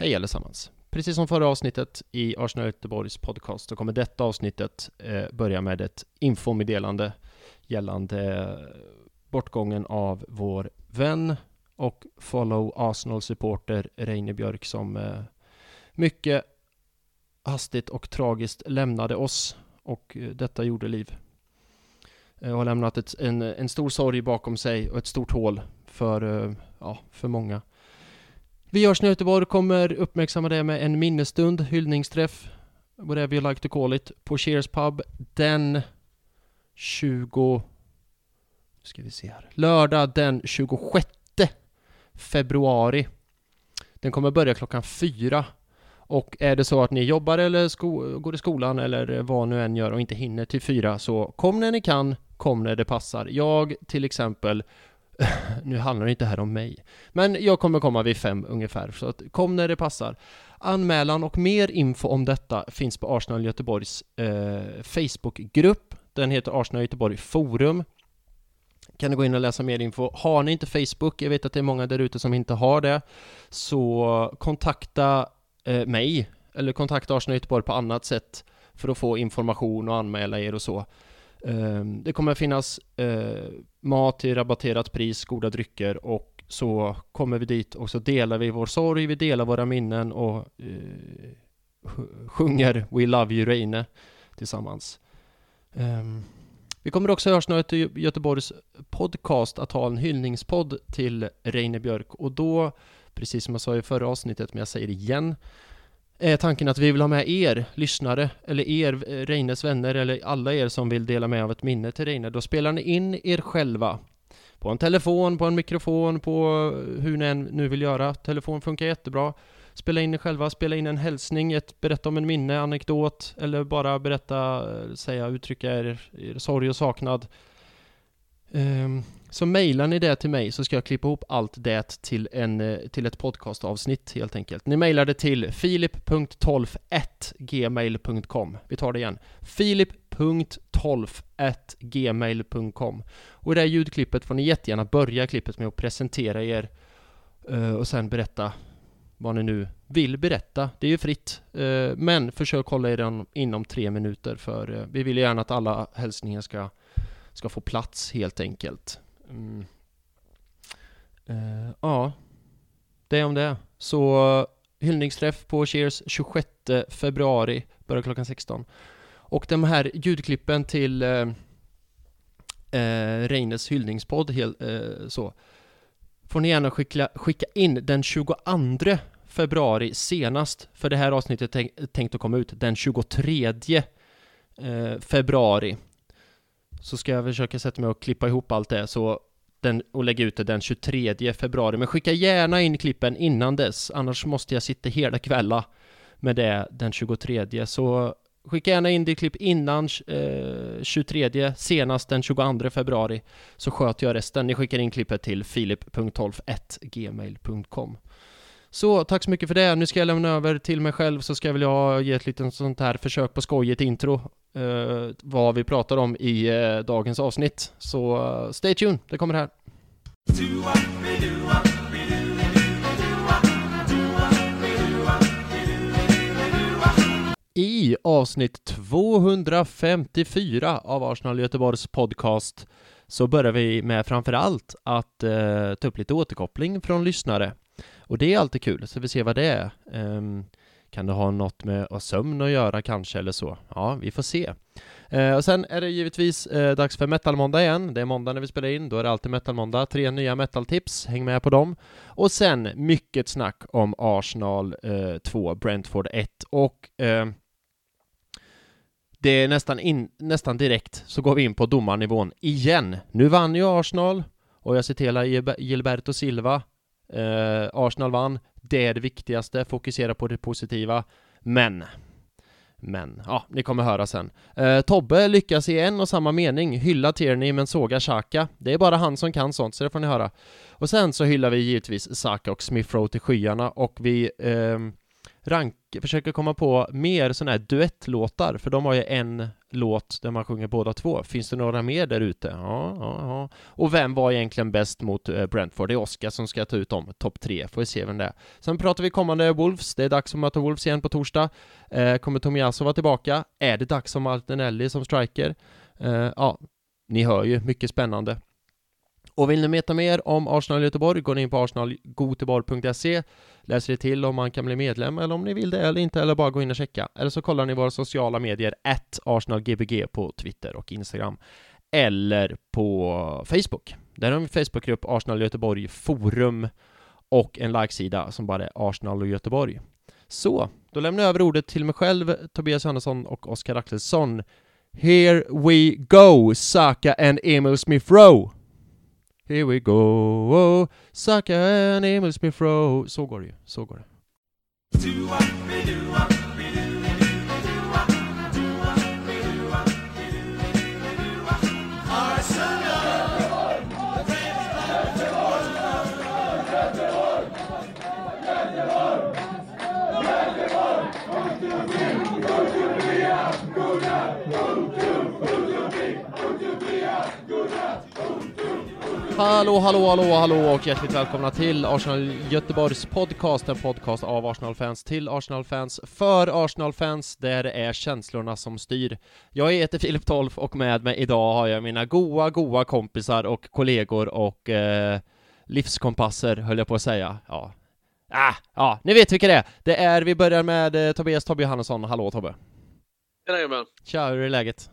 Hej allesammans! Precis som förra avsnittet i Arsenal Göteborgs podcast så kommer detta avsnittet eh, börja med ett infomeddelande gällande eh, bortgången av vår vän och follow Arsenal-supporter Reine Björk som eh, mycket hastigt och tragiskt lämnade oss och detta gjorde liv. Och har lämnat ett, en, en stor sorg bakom sig och ett stort hål för, ja, för många. Vi i Arsenal Göteborg kommer uppmärksamma det med en minnesstund, hyllningsträff, whatever you like to call it, på Cheers Pub den 20... ska vi se här. Lördag den 26 februari. Den kommer börja klockan fyra. Och är det så att ni jobbar eller sko går i skolan eller vad nu än gör och inte hinner till fyra så kom när ni kan, kom när det passar. Jag till exempel nu handlar det inte här om mig. Men jag kommer komma vid fem ungefär, så att kom när det passar. Anmälan och mer info om detta finns på Arsenal Göteborgs eh, Facebookgrupp. Den heter Arsenal Göteborg Forum. Kan ni gå in och läsa mer info. Har ni inte Facebook, jag vet att det är många där ute som inte har det, så kontakta eh, mig eller kontakta Arsenal Göteborg på annat sätt för att få information och anmäla er och så. Ehm, det kommer finnas eh, mat till rabatterat pris, goda drycker och så kommer vi dit och så delar vi vår sorg, vi delar våra minnen och eh, sjunger We Love You Reine tillsammans. Um, vi kommer också hörs nu till Göteborgs podcast att ha en hyllningspodd till Reine Björk och då, precis som jag sa i förra avsnittet, men jag säger det igen, är tanken att vi vill ha med er lyssnare, eller er eh, Reines vänner, eller alla er som vill dela med av ett minne till Reine. Då spelar ni in er själva. På en telefon, på en mikrofon, på eh, hur ni än nu vill göra. Telefon funkar jättebra. Spela in er själva, spela in en hälsning, ett, berätta om en minne, anekdot, eller bara berätta, eh, säga, uttrycka er, er sorg och saknad. Um, så mejlar ni det till mig så ska jag klippa ihop allt det till, en, eh, till ett podcastavsnitt helt enkelt. Ni mejlar det till filip.12gmail.com Vi tar det igen. filip.12gmail.com Och i det här ljudklippet får ni jättegärna börja klippet med att presentera er eh, och sen berätta vad ni nu vill berätta. Det är ju fritt. Eh, men försök hålla er inom tre minuter för vi vill gärna att alla hälsningar ska, ska få plats helt enkelt. Mm. Uh, ja, det är om det. Så hyllningsträff på Cheers 26 februari, börjar klockan 16. Och de här ljudklippen till uh, uh, Reines hyllningspodd, uh, så, får ni gärna skicka, skicka in den 22 februari senast, för det här avsnittet är tänkt att komma ut den 23 februari så ska jag försöka sätta mig och klippa ihop allt det så den, och lägga ut det den 23 februari. Men skicka gärna in klippen innan dess, annars måste jag sitta hela kvällen med det den 23. Så skicka gärna in ditt klipp innan eh, 23, senast den 22 februari, så sköter jag resten. Ni skickar in klippet till filip.12gmail.com så tack så mycket för det. Nu ska jag lämna över till mig själv så ska väl jag ge ett litet sånt här försök på skojigt intro. Uh, vad vi pratar om i uh, dagens avsnitt. Så uh, stay tuned, det kommer här. I avsnitt 254 av Arsenal Göteborgs podcast så börjar vi med framförallt att ta upp lite återkoppling från lyssnare. Och det är alltid kul, så vi ser vad det är. Um, kan det ha något med sömn att göra kanske eller så? Ja, vi får se. Eh, och sen är det givetvis eh, dags för metal-måndag igen. Det är måndag när vi spelar in, då är det alltid metal-måndag. Tre nya metal-tips, häng med på dem. Och sen mycket snack om Arsenal 2, eh, Brentford 1 och eh, det är nästan, in, nästan direkt så går vi in på domarnivån igen. Nu vann ju Arsenal och jag citerar Gilberto Silva Eh, Arsenal vann, det är det viktigaste, fokusera på det positiva. Men, men, ja, ni kommer höra sen. Eh, Tobbe lyckas i en och samma mening hylla Tierney men såga Xhaka. Det är bara han som kan sånt, så det får ni höra. Och sen så hyllar vi givetvis Saka och Smith Rowe till skyarna och vi eh, rank, försöker komma på mer sådana här duettlåtar, för de har ju en låt där man sjunger båda två. Finns det några mer där ute? Ja, ja, ja. Och vem var egentligen bäst mot eh, Brentford? Det är Oskar som ska ta ut dem, topp tre, får vi se vem det är. Sen pratar vi kommande Wolves, det är dags att möta Wolves igen på torsdag. Eh, kommer Tomiasso vara tillbaka? Är det dags om Martinelli som striker? Eh, ja, ni hör ju, mycket spännande. Och vill ni veta mer om Arsenal Göteborg, går ni in på arsenalgoteborg.se Läser er till om man kan bli medlem eller om ni vill det eller inte, eller bara gå in och checka. Eller så kollar ni våra sociala medier, at arsenalgbg på Twitter och Instagram. Eller på Facebook. Där har vi en Facebookgrupp Arsenal Göteborg Forum och en likesida som bara är Arsenal och Göteborg. Så, då lämnar jag över ordet till mig själv, Tobias Johannesson och Oskar Axelsson. Here we go, Saka and Emil Smith Rowe! Here we go, oh, animals en emulsbifrå. Så går det ju, så går det. Goda, Hallå, hallå, hallå, hallå och hjärtligt välkomna till Arsenal Göteborgs podcast, en podcast av Arsenal-fans till Arsenal-fans för Arsenal-fans, där det är känslorna som styr. Jag heter Filip Tolf och med mig idag har jag mina goa, goa kompisar och kollegor och eh, livskompasser, höll jag på att säga. Ja. Ah, ja, ni vet vilka det är. Det är, vi börjar med eh, Tobias Tobbe Johannesson. Hallå Tobbe! Jajamän. Tja, hur är läget?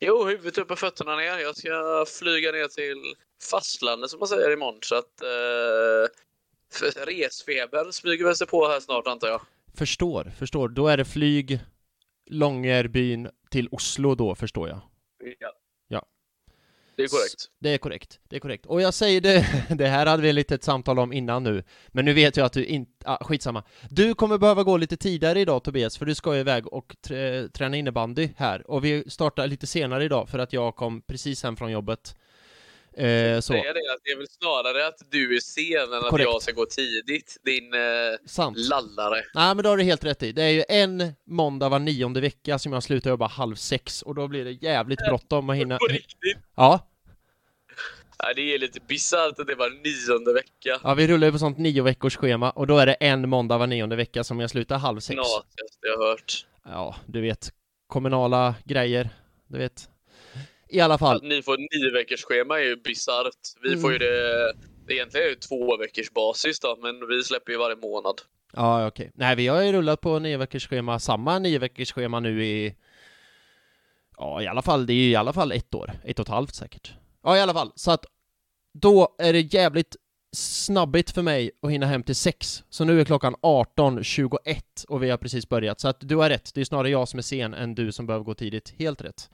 Jo, huvudet upp och fötterna ner. Jag ska flyga ner till fastlandet som man säger imorgon. Så att eh, resfebern smyger väl sig på här snart antar jag. Förstår, förstår. Då är det flyg Långerbyn till Oslo då, förstår jag. Ja. Det är korrekt. Det är korrekt, det är korrekt. Och jag säger det, det här hade vi ett litet samtal om innan nu, men nu vet jag att du inte, ah, skitsamma. Du kommer behöva gå lite tidigare idag Tobias, för du ska ju iväg och träna innebandy här, och vi startar lite senare idag för att jag kom precis hem från jobbet. Eh, så. Det är, det, att det är väl snarare att du är sen än att Korrekt. jag ska gå tidigt, din eh, Sant. lallare. Nej men då har du helt rätt i. Det är ju en måndag var nionde vecka som jag slutar jobba halv sex och då blir det jävligt bråttom att hinna... På riktigt? Ja, Nej, det är lite bisarrt att det var nionde vecka. ja vi rullar ju på sånt nio veckors schema och då är det en måndag var nionde vecka som jag slutar halv sex. Knasigaste jag hört. Ja, du vet, kommunala grejer, du vet. I alla fall, Att ni får nio veckors schema är ju bisarrt. Vi Mm. får ju det, det egentligen är ju två veckors basis då, men vi släpper ju varje månad. ja okej. Nej, vi har ju rullat på nio veckors schema, samma nio veckors schema nu i... Ja, i alla fall, det är ju i alla fall ett år, ett och ett halvt säkert. Ja, i alla fall, så att då är det jävligt snabbigt för mig att hinna hem till sex. Så nu är klockan 18.21 och vi har precis börjat. Så att du har rätt, det är snarare jag som är sen än du som behöver gå tidigt. Helt rätt.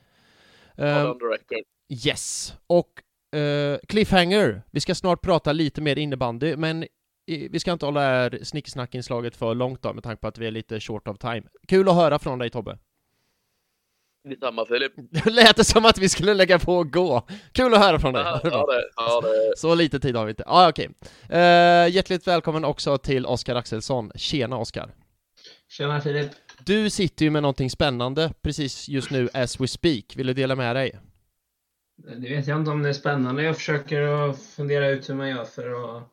Ehm, on the record. Yes, och eh, Cliffhanger. Vi ska snart prata lite mer innebandy, men i, vi ska inte hålla det här snicksnackinslaget för långt då, med tanke på att vi är lite short of time. Kul att höra från dig Tobbe. Detsamma Filip. Det lät det som att vi skulle lägga på och gå. Kul att höra från dig. Ja, ja, det, ja, det. Så lite tid har vi inte. Ah, okej. Eh, hjärtligt välkommen också till Oskar Axelsson. Tjena Oskar. Tjena Filip. Du sitter ju med någonting spännande precis just nu as we speak. Vill du dela med dig? Det vet jag inte om det är spännande. Jag försöker att fundera ut hur man gör för att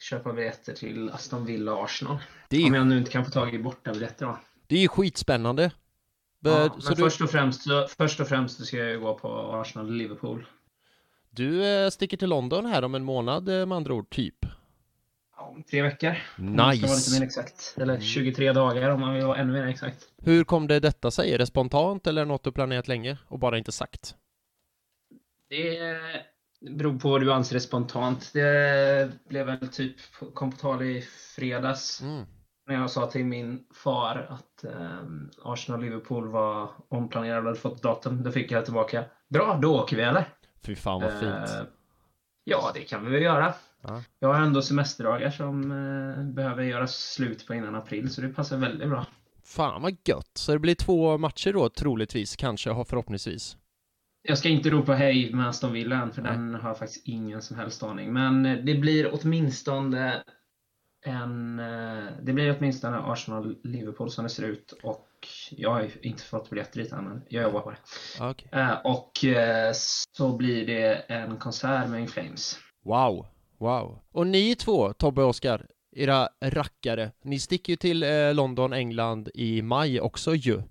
köpa biljetter till Aston Villa och Arsenal. Är Om jag nu inte kan få tag i bortabiljetter då. det är ju skitspännande. Be- Ja, men du, först, och främst, först och främst så ska jag ju gå på Arsenal och Liverpool. du eh, sticker till London här om en månad eh, med andra ord, typ. Om tre veckor. Om man ska vara lite mer Nice! exakt. Eller 23 dagar om man vill vara ännu mer exakt. Hur kom det detta sig? Är det spontant eller något du planerat länge och bara inte sagt? Det beror på vad du anser är spontant. Det blev väl typ, kom på tal i fredags. Mm. när jag sa till min far att eh, Arsenal-Liverpool var omplanerad och hade fått datum, då fick jag tillbaka. Bra, då åker vi eller? Fy fan vad fint. Eh, ja, det kan vi väl göra. Ja. Jag har ändå semesterdagar som eh, behöver göras slut på innan april, så det passar väldigt bra. Fan vad gött. Så det blir två matcher då troligtvis, kanske, förhoppningsvis. Jag ska inte ropa hej med Aston Villa än, för Nej. den har jag faktiskt ingen som helst aning. Men eh, det blir åtminstone en... eh, Det blir åtminstone Arsenal-Liverpool som det ser ut och jag har inte fått biljetter dit än, men jag jobbar på det. Ah, okej. Eh, och så blir det en konsert med In Flames. Wow, wow. Och ni två, Tobbe och Oskar, era rackare, ni sticker ju till eh, London, England i maj också ju.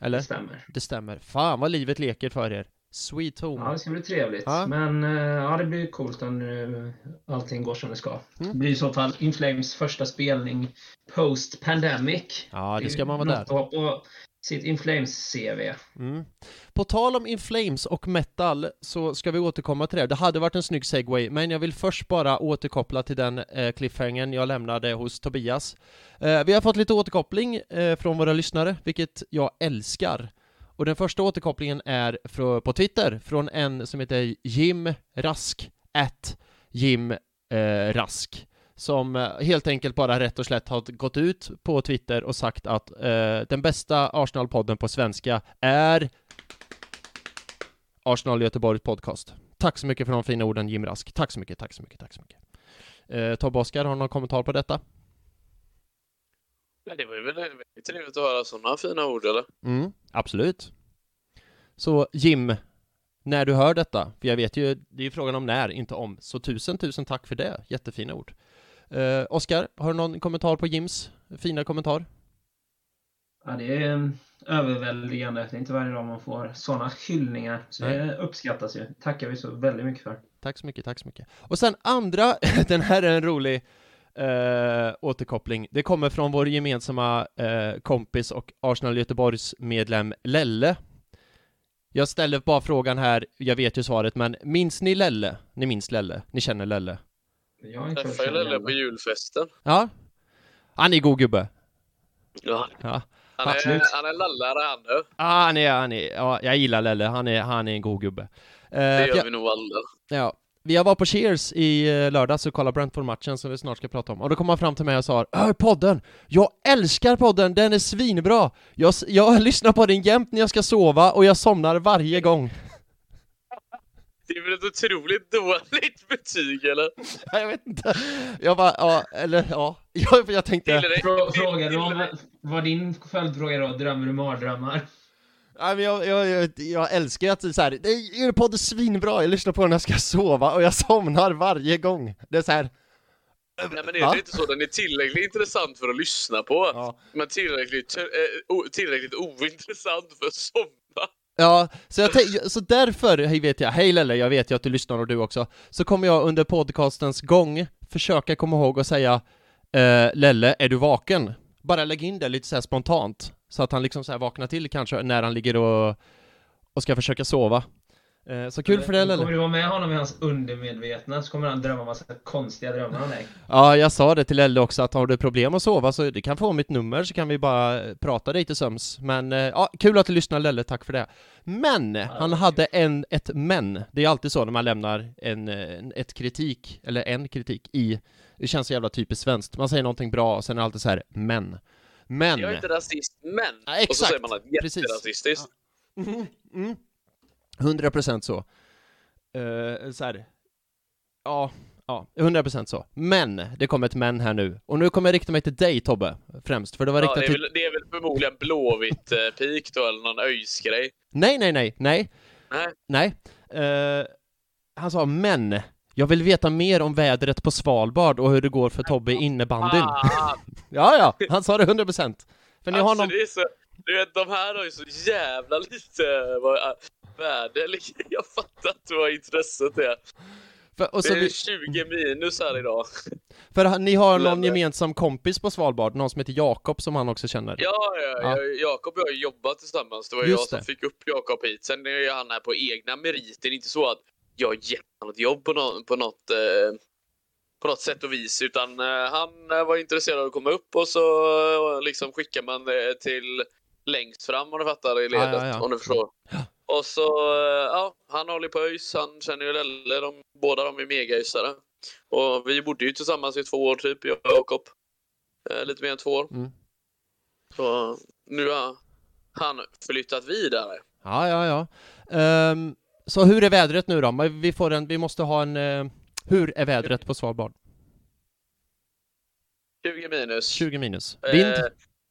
Eller? Det stämmer. Det stämmer. Fan vad livet leker för er. Sweet home. Ja, det ska bli trevligt. Ja. Men eh, ja, det blir coolt om nu allting går som det ska. Mm. Det blir i så fall In Flames första spelning post pandemic. Ja, det ska man vara där. Att på sitt Inflames-CV. Mm. På tal om Inflames och metal så ska vi återkomma till det. Det hade varit en snygg segway, men jag vill först bara återkoppla till den eh, cliffhangern jag lämnade hos Tobias. Eh, vi har fått lite återkoppling eh, från våra lyssnare, vilket jag älskar. Och den första återkopplingen är frå- på Twitter från en som heter Jim Rask, at Jim eh, Rask som eh, helt enkelt bara rätt och slätt har gått ut på Twitter och sagt att eh, den bästa Arsenal-podden på svenska är Arsenal Göteborg podcast. Tack så mycket för de fina orden Jim Rask. Tack så mycket, tack så mycket, tack så mycket. Eh, Tobbe Oskar, har du någon kommentar på detta? Nej, det var ju väl väldigt trevligt att höra sådana fina ord, eller? Mm, absolut. Så Jim, när du hör detta, för jag vet ju, det är ju frågan om när, inte om, så tusen, tusen tack för det. Jättefina ord. Eh, Oskar, har du någon kommentar på Jims fina kommentar? Ja, det är eh, överväldigande. Det är inte varje dag man får sådana hyllningar. Så det uppskattas ju. tackar vi så väldigt mycket för. Tack så mycket, tack så mycket. Och sen andra, den här är en rolig eh, återkoppling. Det kommer från vår gemensamma eh, kompis och Arsenal Göteborgs medlem Lelle. Jag ställer bara frågan här, jag vet ju svaret, men minns ni Lelle? Ni minns Lelle? Ni känner Lelle? Jag Träffade ju Lelle på julfesten. Ja? Han är god gubbe. Ja. Ja. Han är, Absolut. han är lallare han nu. Ah, han är, han är, ja, jag gillar Lelle, han är, han är en god gubbe. Eh, Det gör vi nog alla. Ja, vi har varit på Cheers i eh, lördags och kollat Brentford-matchen som vi snart ska prata om. Och då kom han fram till mig och sa Hör podden! Jag älskar podden, den är svinbra! Jag, jag lyssnar på den jämt när jag ska sova och jag somnar varje gång. Det är väl ett otroligt dåligt betyg, eller? jag vet inte. Jag bara, ja, eller ja. Jag, jag tänkte... Till dig- Frå- till- Frågar du till om dig- vad din följdfråga då? Drömmer du mardrömmar? Nej, men jag, jag, jag, jag älskar att så här, det är er podd är svinbra, jag lyssnar på den när jag ska sova och jag somnar varje gång. Det är så här. Nej men det Va? är inte så, den är tillräckligt intressant för att lyssna på. Ja. Men tillräckligt, eh, tillräckligt ointressant för att somna. Ja, så, jag så därför hej vet jag, hej Lelle, jag vet ju att du lyssnar och du också, så kommer jag under podcastens gång försöka komma ihåg och säga eh, Lelle, är du vaken? Bara lägg in det lite såhär spontant, så att han liksom såhär vaknar till kanske när han ligger och, och ska försöka sova. Eh, så kul för det Kommer Lelle. du vara med honom i hans undermedvetna så kommer han drömma massa konstiga drömmar om dig. Ja, jag sa det till Lelle också att har du problem att sova så du kan få mitt nummer så kan vi bara prata dig till söms. Men eh, ja, kul att du lyssnar Lelle, tack för det. Men, han hade en, ett men. Det är alltid så när man lämnar en, en ett kritik, eller en kritik i, det känns så jävla typiskt svenskt. Man säger någonting bra och sen är det alltid så här, men. Men. Jag är inte rasist, men... Ja, Och så exakt. säger man att Precis. jätterasistiskt. Mm, mm. 100% så. Uh, så här. Ja, ja, 100% så. Men, det kommer ett men här nu. Och nu kommer jag rikta mig till dig Tobbe, främst. För det var Ja, riktat det, är till... väl, det är väl förmodligen blåvitt eh, pik då, eller någon öjsgrej. Nej, nej, nej, nej, Nej. nej. Eh, han sa men. Jag vill veta mer om vädret på Svalbard och hur det går för Tobbe i innebandyn. Ah, Ja, ja, han sa det 100%. För ni har alltså, någon... det är så, du vet, de här har ju så jävla lite värde. Jag fattar inte vad intresset är. För, och så det är vi, 20 minus här idag. för ni har någon Lelle. gemensam kompis på Svalbard, någon som heter Jakob som han också känner. Ja, ja, Ja. ja. Jakob och jag har jobbat tillsammans. Det var Just jag som det. fick upp Jakob hit. Sen är han här på egna meriter. Inte så att jag har gett honom ett jobb på, nå- på något eh, på något sätt och vis, utan eh, han eh, var intresserad av att komma upp och så eh, liksom skickar man det till längst fram om du fattar i ledet, Ja, ja, ja. om du förstår. Och så, eh, ja, han håller på ÖIS, han känner ju Lelle, de, båda de är megaöisare. Och vi bodde ju tillsammans i två år typ, jag och Jakob. Eh, lite mer än två år. Mm. Så nu har han flyttat vidare. Ja, ja, ja. Ehm, så hur är vädret nu då? Vi, får en, vi måste ha en... eh, hur är vädret på Svalbard? 20 minus. 20 minus. Vind? Eh,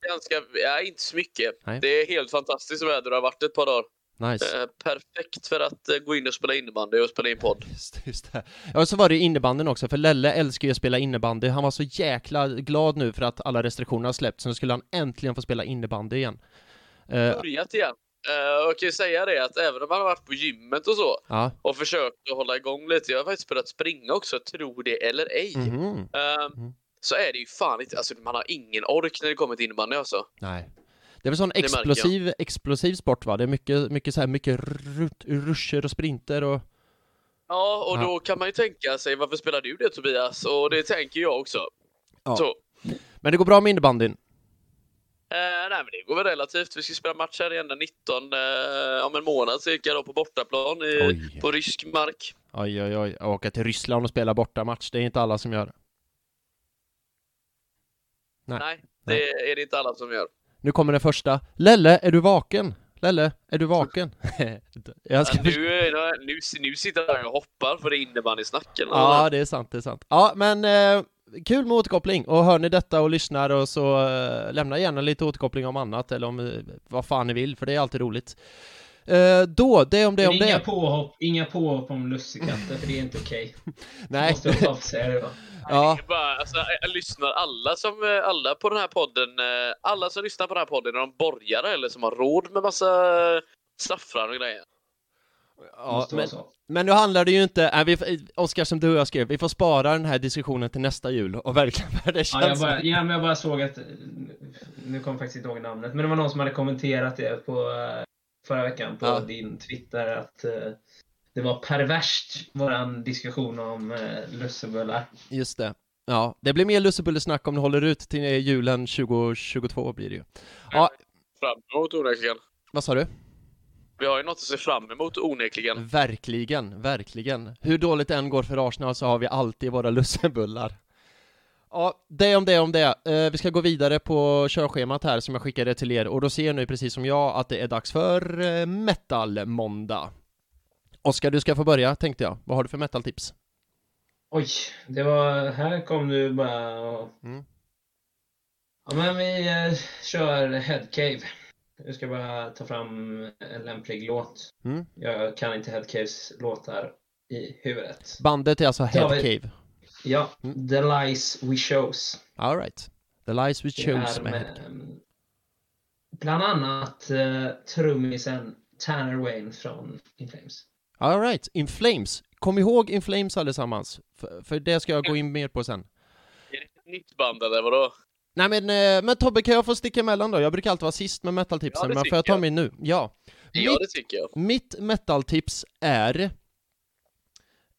ganska, ja, inte så mycket. Nej. Det är helt fantastiskt väder det har varit ett par dagar. Nice. Eh, perfekt för att eh, gå in och spela innebandy och spela in podd. Just, just det. Ja, så var det innebanden också, för Lelle älskar ju att spela innebandy. Han var så jäkla glad nu för att alla restriktioner har släppts, så nu skulle han äntligen få spela innebandy igen. Eh, Börjat igen. Eh, och jag kan ju säga det att även om man har varit på gymmet och så ja. och försökt att hålla igång lite. Jag har faktiskt börjat springa också, tro det eller ej. Mhm. Eh, Mhm. Så är det ju fan inte, alltså man har ingen ork när det kommer till innebandy alltså. Nej. Det är väl sån märker jag. explosiv, explosiv sport va? Det är mycket, mycket så här, mycket ruscher och sprinter och... Ja, och Ja. då kan man ju tänka sig varför spelar du det Tobias? Och det tänker jag också. Ja. Så. Men det går bra med innebandyn. Eh, nej men det går väl relativt. Vi ska spela match här igen den 19 eh, om en månad cirka då på bortaplan i, Oj. på rysk mark. Oj, oj, oj. Åka till Ryssland och spela bortamatch, det är inte alla som gör. Nej. Nej, det är det inte alla som gör. Nu kommer den första. Lelle, är du vaken? Lelle, är du vaken? jag ska... Men nu, nu, nu sitter jag och hoppar för det innebandysnacken. Ja, det är sant, det är sant. Ja, men eh, kul med återkoppling. Och hör ni detta och lyssnar och så eh, lämna gärna lite återkoppling om annat eller om eh, vad fan ni vill, för det är alltid roligt. Eh, då, det om det om inga, det. Påhopp, inga påhopp om lussekatter, för det är inte okej. Nej, Måste jag bara säga det va? ja, är Bara, alltså, jag lyssnar alla som, eh, alla på den här podden, eh, alla som lyssnar på den här podden, är de borgare eller som har råd med massa saffran och grejer? ja men, men nu handlar det ju inte, äh, vi, Oskar som du och jag skrev, vi får spara den här diskussionen till nästa jul och verkligen för det Ja, känns jag, bara, ja, men jag bara såg att, nu kommer faktiskt inte ihåg namnet, men det var någon som hade kommenterat det på förra veckan på Ja. din Twitter att eh, det var perverst, våran diskussion om eh, lussebullar. Just det. Ja, det blir mer lussebullesnack om du håller ut till julen 2022 blir det ju. Ja, Fram emot onekligen. vad sa du? Vi har ju något att se fram emot onekligen. Verkligen, verkligen. Hur dåligt det än går för Arsenal så har vi alltid våra lussebullar. Ja, det om det om det. Eh, vi ska gå vidare på körschemat här som jag skickade till er och då ser ni precis som jag att det är dags för eh, metal-måndag. Oskar, du ska få börja tänkte jag. Vad har du för metal-tips? Oj, det var, här kom du bara och... Mm. Ja men vi eh, kör Headcave. Jag ska bara ta fram en lämplig låt. Mm. Jag kan inte Headcaves låtar i huvudet. Bandet är alltså Ja, Head vi- Cave. Ja, Mm. The Lies We Chose. Alright. The Lies We Chose med med, bland annat eh, trummisen Tanner Wayne från In Flames. Alright, In Flames. Kom ihåg In Flames allesammans. För, för det ska jag gå in mer på sen. Är det ett nytt band eller vadå? Nej men, eh, men Tobbe kan jag få sticka emellan då? Jag brukar alltid vara sist med metal-tipsen, Ja, men får jag ta min nu? Ja. Ja, Mitt, det tycker jag. mitt metal-tips är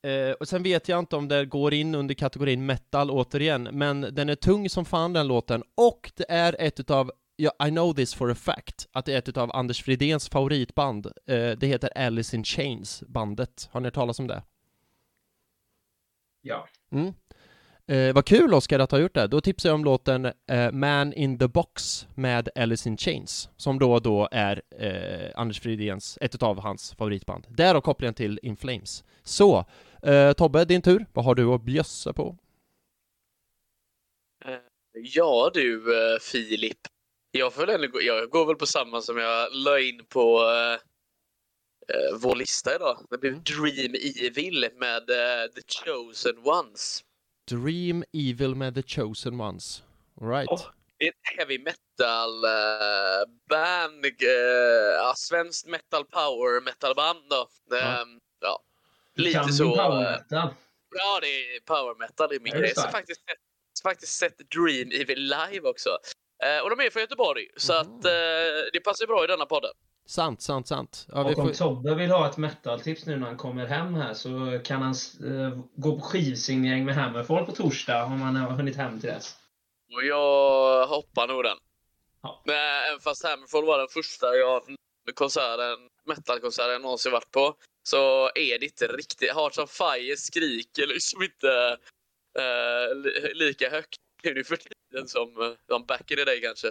eh, och sen vet jag inte om det går in under kategorin metal återigen, men den är tung som fan den låten, och det är ett utav, ja, I know this for a fact, att det är ett utav Anders Fridéns favoritband. Eh, det heter Alice in Chains, bandet. Har ni hört talas om det? Ja. Mm. Eh, vad kul Oskar att ha gjort det. Då tipsar jag om låten eh, Man in the Box med Alice in Chains, som då och då är eh, Anders Fridéns, ett av hans favoritband. Därav kopplingen till In Flames. Så, eh, Tobbe, din tur. Vad har du att bjössa på? Eh, Ja du eh, Filip. Jag, får väl gå- jag går väl på samma som jag la in på eh, eh, vår lista idag. Det blev Mm. Dream Evil med eh, The Chosen Ones. Dream Evil med The Chosen Ones. All right. Åh. Det är ett heavy metal eh, band. Eh, ja, svenskt metal power metal band då. Ja. Ehm, ja. Lite du så. power eh, metal? Ja, det är power metal. Det är min grej. Jag har starkt? faktiskt sett, faktiskt sett Dream Evil live också. Eh, och de är från Göteborg, så Mhm. att eh, det passar bra i denna podden. Sant, sant, sant. Ja, vi Och om får... Tobbe vill ha ett metal-tips nu när han kommer hem här så kan han eh, gå på skivsignering med Hammerfall på torsdag om han har hunnit hem till dess. Och jag hoppar nog den. Ja. Men även fast Hammerfall var den första jag, konserten, metalkonserten jag någonsin varit på, så är det inte riktigt... Hearts on Fire skriker liksom inte eh, li, lika högt nu för tiden som, eh, som back in the day kanske.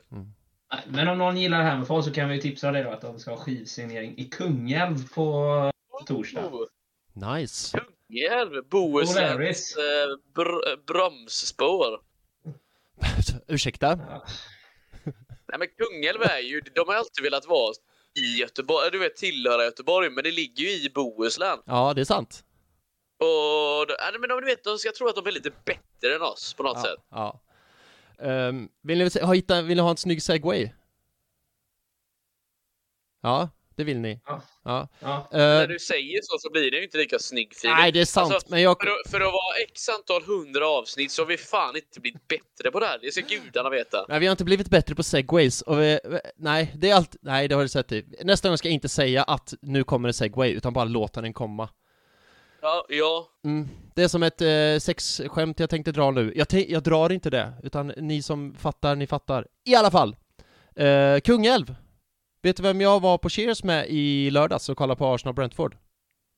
Nej, Men om någon gillar Hammerfall så kan vi tipsa dig då att de ska ha skivsignering i Kungälv på torsdag. Oh. Nice. Kungälv, Bohusläns eh, br bromsspår. Ursäkta? Ja. Nej men Kungälv är ju, de har alltid velat vara i Göteborg, du vet tillhöra Göteborg, men det ligger ju i Bohuslän. Ja, det är sant. Och, ja, men de, du vet, de ska tro att de är lite bättre än oss på något Ja, sätt. ja. Ehm, vill, ni ha, hitta, vill ni ha en snygg segway? Ja, det vill ni. Ja. Ja. Ja. Eh, När du säger så så blir det ju inte lika snygg feeling. nej, det är sant, Alltså, men jag... För att, för att vara x antal hundra avsnitt så har vi fan inte blivit bättre på det här. Det ska gudarna veta. Nej, vi har inte blivit bättre på segways och vi, nej, det är allt, nej det har du sett i. Nästa gång ska jag inte säga att nu kommer en segway, utan bara låta den komma. Ja, ja. Mm. Det är som ett eh, sexskämt jag tänkte dra nu. Jag, jag drar inte det, utan ni som fattar, ni fattar. I alla fall! Eh, Kungälv! Vet du vem jag var på Cheers med i lördags och kollade på Arsenal Brentford?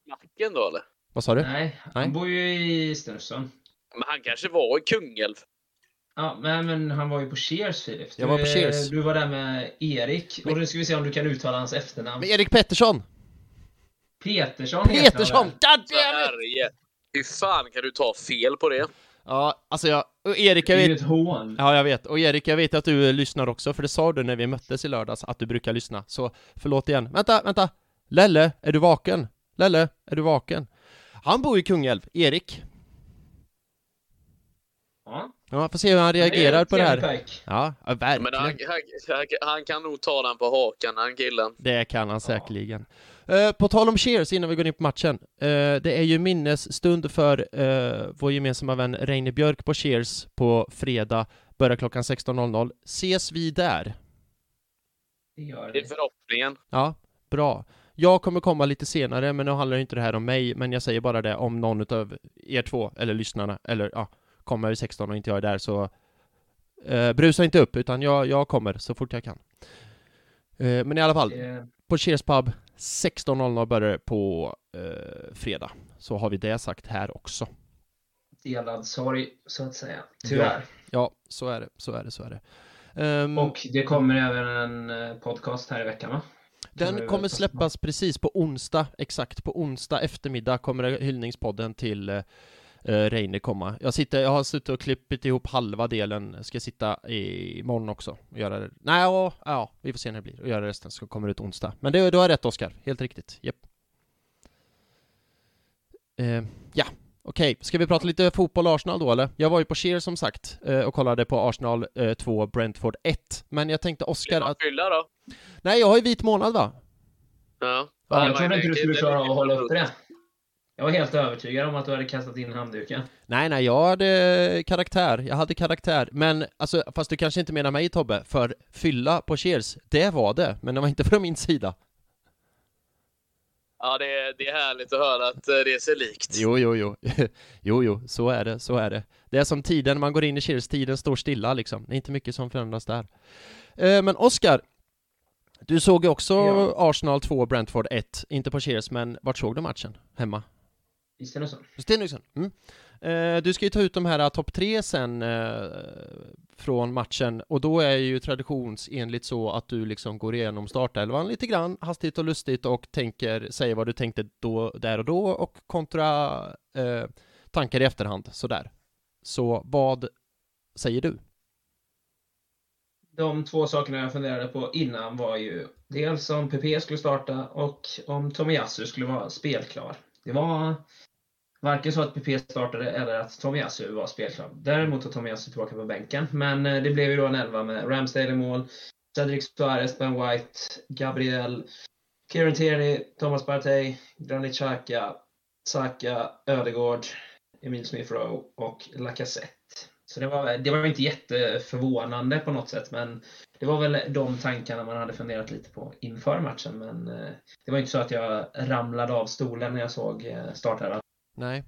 Macken då eller? Vad sa du? Nej, han Nej. bor ju i Stenungsund. Men han kanske var i Kungälv. Ja, men, men han var ju på Cheers Filip. Jag var på Du, Cheers. Du var där med Erik. Men- Och nu ska vi se om du kan uttala hans efternamn. Men Erik Pettersson! Petersson Petersson! väl? God damn it! Sverige. Hur fan kan du ta fel på det? Ja, alltså jag, och Erik Det jag är ju vet... ett hån. Ja, jag vet. Och Erik, jag vet att du lyssnar också, för det sa du när vi möttes i lördags, att du brukar lyssna. Så förlåt igen. Vänta, vänta! Lelle, är du vaken? Lelle, är du vaken? Han bor i Kungälv, Erik. Ja. Ja, får se hur han reagerar på det här. Ja, ja Men verkligen. han, han, han, han kan nog ta den på hakan, han killen. Det kan han säkerligen. Eh, på tal om Cheers, innan vi går in på matchen. eh, det är ju minnesstund för uh, vår gemensamma vän Reine Björk på Cheers på fredag. Börjar klockan 16.00. Ses vi där? Det gör Det är vi. förhoppningen. Ja, bra. Jag kommer komma lite senare, men nu handlar inte det här om mig, men jag säger bara det om någon av er två, eller lyssnarna, eller ja, kommer vid 16 och inte jag är där så eh, brusa inte upp, utan jag, jag kommer så fort jag kan. Eh, men i alla fall, Det- på Cheers Pub 16.00 börjar det på eh, fredag. Så har vi det sagt här också. delad sorg, så att säga. Tyvärr. Ja, så är det, så är det, så är det. Ehm, Och det kommer även en eh, podcast här i veckan, va? Den Kommer släppas precis på onsdag, exakt på onsdag eftermiddag kommer hyllningspodden till eh, Reine komma. Jag, sitter, jag har suttit och klippt ihop halva delen, ska sitta i imorgon också och göra det. Nej, ja, ja, vi får se när det blir och göra resten så kommer det ut onsdag. Men det, du har rätt Oskar, helt riktigt. Japp. Eh, ja, okej. Ska vi prata lite fotboll Arsenal då eller? Jag var ju på Cheers som sagt eh, och kollade på Arsenal eh, 2, Brentford 1. Men jag tänkte Ska Oskar att... fylla då? Nej, jag har ju vit månad va? Ja. Jag trodde inte du skulle klara av att hålla uppe det. Jag var helt övertygad om att du hade kastat in handduken. Nej, nej, jag hade karaktär. Jag hade karaktär. Men, alltså, fast du kanske inte menar mig Tobbe, för fylla på Cheers, det var det, men det var inte från min sida. Ja, det är, det är härligt att höra att eh, det är sig likt. Jo, jo, jo. jo, jo, så är det, så är det. Det är som tiden, man går in i Cheers, tiden står stilla liksom. Det är inte mycket som förändras där. Eh, men Oscar, du såg ju också Ja. Arsenal 2, Brentford 1. Inte på Cheers, men vart såg du matchen? Hemma? I Stenungsund. Stenungsund. Mm. Eh, du ska ju ta ut de här eh, topp tre sen eh, från matchen och då är ju traditionsenligt så att du liksom går igenom startelvan lite grann hastigt och lustigt och tänker, säger vad du tänkte då, där och då och kontra eh, tankar i efterhand sådär. Så vad säger du? De två sakerna jag funderade på innan var ju dels om PP skulle starta och om Tomiyasu skulle vara spelklar. Det var varken så att PP startade eller att Tomiyasu var spelklar. Däremot var Tomiyasu tillbaka på bänken. Men eh, det blev ju då en elva med Ramsdale i mål, Cedric Suarez, Ben White, Gabriel, Kieran Tierney, Thomas Partey, Granit Xhaka, Saka, Ödegård, Emil Smith Rowe och Lacazette. Så det var, det var inte jätteförvånande på något sätt, men det var väl de tankarna man hade funderat lite på inför matchen. Men eh, det var inte så att jag ramlade av stolen när jag såg eh, startelvan. Nej.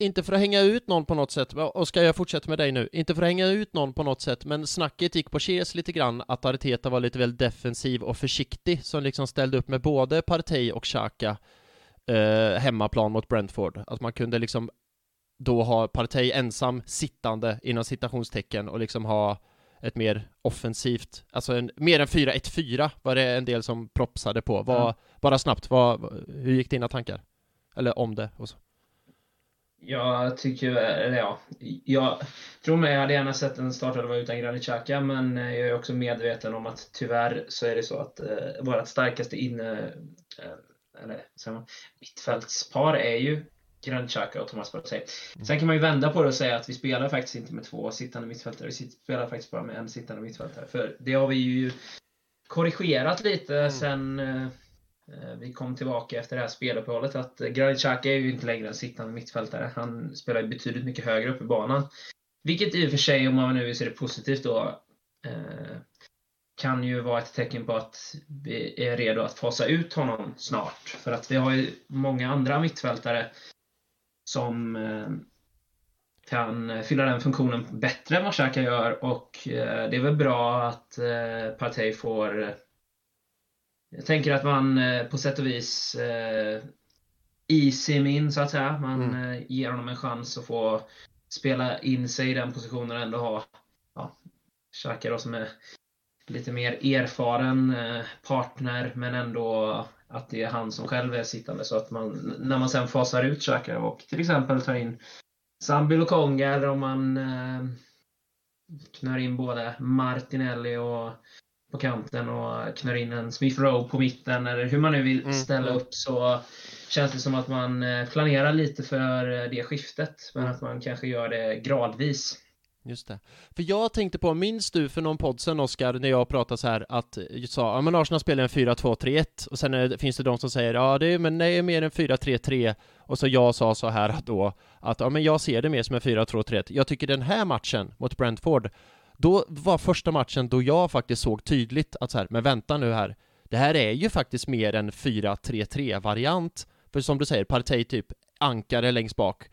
Inte för att hänga ut någon på något sätt, och ska jag fortsätta med dig nu? Inte för att hänga ut någon på något sätt, men snacket gick på Cheers lite grann att Arteta var lite väl defensiv och försiktig, som liksom ställde upp med både Partey och Xhaka eh, hemmaplan mot Brentford. Att man kunde liksom då ha Partey ensam sittande inom citationstecken och liksom ha ett mer offensivt, alltså en, mer än 4-1-4 var det en del som propsade på. Var, Ja. Bara snabbt, vad, hur gick dina tankar? Eller om det och så? Jag tycker, eller ja, jag tror mig, jag hade gärna sett en startelva utan Granit Xhaka, men jag är också medveten om att tyvärr så är det så att eh, vårt starkaste inne, eh, eller säger mittfältspar är ju Granit Xhaka och Thomas Partey. Mm. Sen kan man ju vända på det och säga att vi spelar faktiskt inte med två sittande mittfältare, vi spelar faktiskt bara med en sittande mittfältare. För det har vi ju korrigerat lite mm. sen eh, Eh, Eh, vi kom tillbaka efter det här speluppehållet att eh, Granitxaka är ju inte längre en sittande mittfältare. Han spelar betydligt mycket högre upp i banan. Vilket i och för sig, om man nu vill se det positivt då, eh, kan ju vara ett tecken på att vi är redo att fasa ut honom snart. För att vi har ju många andra mittfältare som kan fylla den funktionen bättre än vad Xhaka gör och det är väl bra att Partey får jag tänker att man eh, på sätt och vis eh, easy him in, så att säga. Man mm. eh, ger honom en chans att få spela in sig i den positionen och ändå ha ja, Xhaka då som är lite mer erfaren eh, partner, men ändå att det är han som själv är sittande. Så att man, när man sen fasar ut Xhaka och till exempel tar in Sambi Lokonga eller om man eh, knör in både Martinelli och på kanten och knör in en Smith Rowe på mitten eller hur man nu vill mm, ställa mm. upp så känns det som att man eh, planerar lite för eh, det skiftet men mm. att man kanske gör det gradvis. Just det. För jag tänkte på, minns du för någon podd sen Oskar, när jag pratade så här att jag sa, ja men Arsenal spelar en 4-2-3-1 och sen är, finns det de som säger, ja det är, men det är mer en 4-3-3 och så jag sa så här då, att ja men jag ser det mer som en 4-2-3-1. Jag tycker den här matchen mot Brentford då var första matchen då jag faktiskt såg tydligt att så här, men vänta nu här, det här är ju faktiskt mer en 4-3-3 variant. För som du säger, Partey typ ankare längst bak.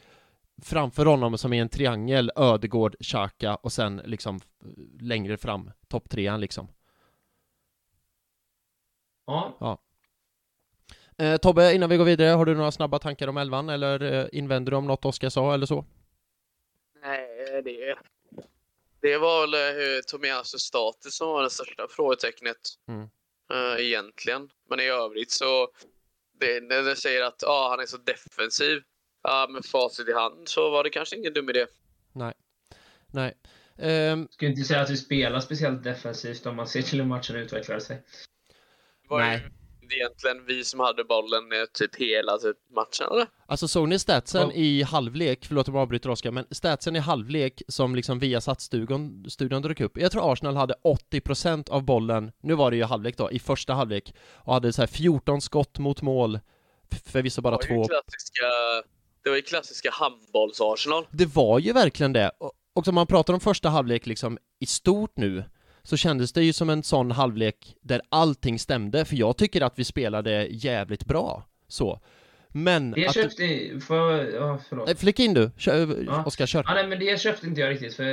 Framför honom som är en triangel, Ödegård, Xhaka och sen liksom längre fram, topp trean liksom. Ja. ja. Eh, Tobbe, innan vi går vidare, har du några snabba tankar om elvan eller eh, invänder du om något Oskar sa eller så? Nej, det det var väl uh, Tomiasus status som var det största frågetecknet mm. uh, egentligen. Men i övrigt så, det, när det säger att uh, han är så defensiv, uh, med facit i hand så var det kanske ingen dum idé. Nej. Nej. Um... Skulle inte säga att vi spelar speciellt defensivt om man ser till hur matchen utvecklade sig. Nej egentligen vi som hade bollen typ hela typ matchen eller? Alltså såg ni statsen oh. i halvlek, förlåt om jag avbryter Oskar, men statsen i halvlek som liksom via studion, studion drog upp, jag tror Arsenal hade 80% av bollen, nu var det ju halvlek då, i första halvlek, och hade så här 14 skott mot mål, förvisso bara det två. Klassiska, det var ju klassiska handbolls-Arsenal. Det var ju verkligen det, och, och om man pratar om första halvlek liksom i stort nu, så kändes det ju som en sån halvlek där allting stämde, för jag tycker att vi spelade jävligt bra, så. Men det att... köpte... För... Ja, förlåt. Nej, flika in du. Kör... Ja. Oskar, kör. Ja, nej, men det köpte inte jag riktigt, för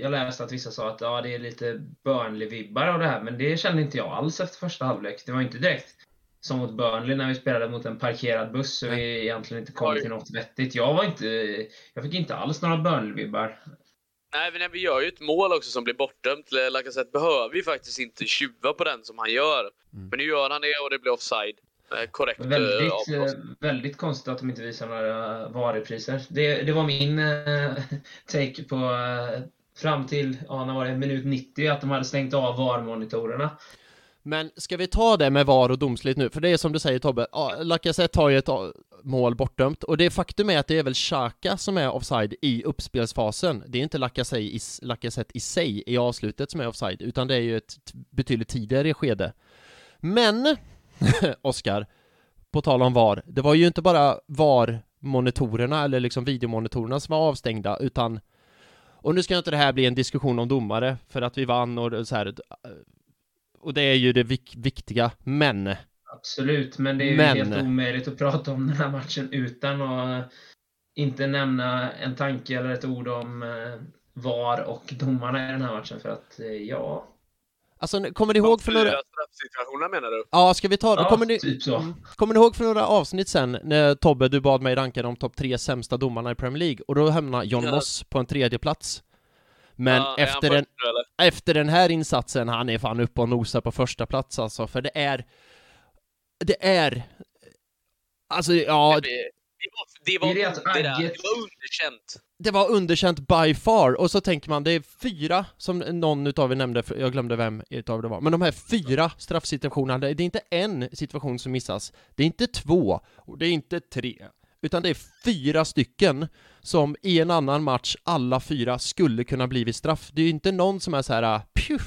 jag läste att vissa sa att ja, det är lite Burnley-vibbar av det här, men det kände inte jag alls efter första halvlek. Det var inte direkt som mot Burnley när vi spelade mot en parkerad buss och vi egentligen inte kom till något vettigt. Jag var inte... Jag fick inte alls några Burnley-vibbar. Nej, men vi gör ju ett mål också som blir bortdömt. Lacazette behöver ju faktiskt inte tjuva på den som han gör. Mm. Men nu gör han det och det blir offside. Eh, korrekt väldigt, eh, väldigt konstigt att de inte visar några varupriser. Det, det var min eh, take på eh, fram till, ja, när var det, minut 90, att de hade stängt av VAR-monitorerna. Men ska vi ta det med VAR och domslut nu? För det är som du säger Tobbe, ja, Lacazette har ju ett mål bortdömt och det faktum är att det är väl Xhaka som är offside i uppspelsfasen. Det är inte Lacazette i, sig i avslutet som är offside, utan det är ju ett betydligt tidigare skede. Men, Oskar, på tal om VAR, det var ju inte bara VAR-monitorerna eller liksom videomonitorerna som var avstängda, utan och nu ska inte det här bli en diskussion om domare, för att vi vann och så här och det är ju det vik viktiga, men Absolut, men det är ju men... helt omöjligt att prata om den här matchen utan att inte nämna en tanke eller ett ord om eh, VAR och domarna i den här matchen för att, eh, ja... Alltså, kommer ni ihåg för några... situationer menar du? Ja, ska vi ta... Ja, kommer ni... typ så. Mm. Kommer ni ihåg för några avsnitt sen när Tobbe, du bad mig ranka de topp tre sämsta domarna i Premier League och då hamnade John ja. Moss på en tredje plats men ja, efter, den, efter den här insatsen, han är fan uppe och nosar på första plats alltså, för det är... Det är... Alltså, ja... Det var, det var, Det där, det var underkänt. Det var underkänt by far, och så tänker man det är fyra, som någon utav er nämnde, för jag glömde vem utav det var, men de här fyra straffsituationerna, det är inte en situation som missas, det är inte två, och det är inte tre, utan det är fyra stycken som i en annan match, alla fyra skulle kunna blivit straff. Det är ju inte någon som är så här, pju,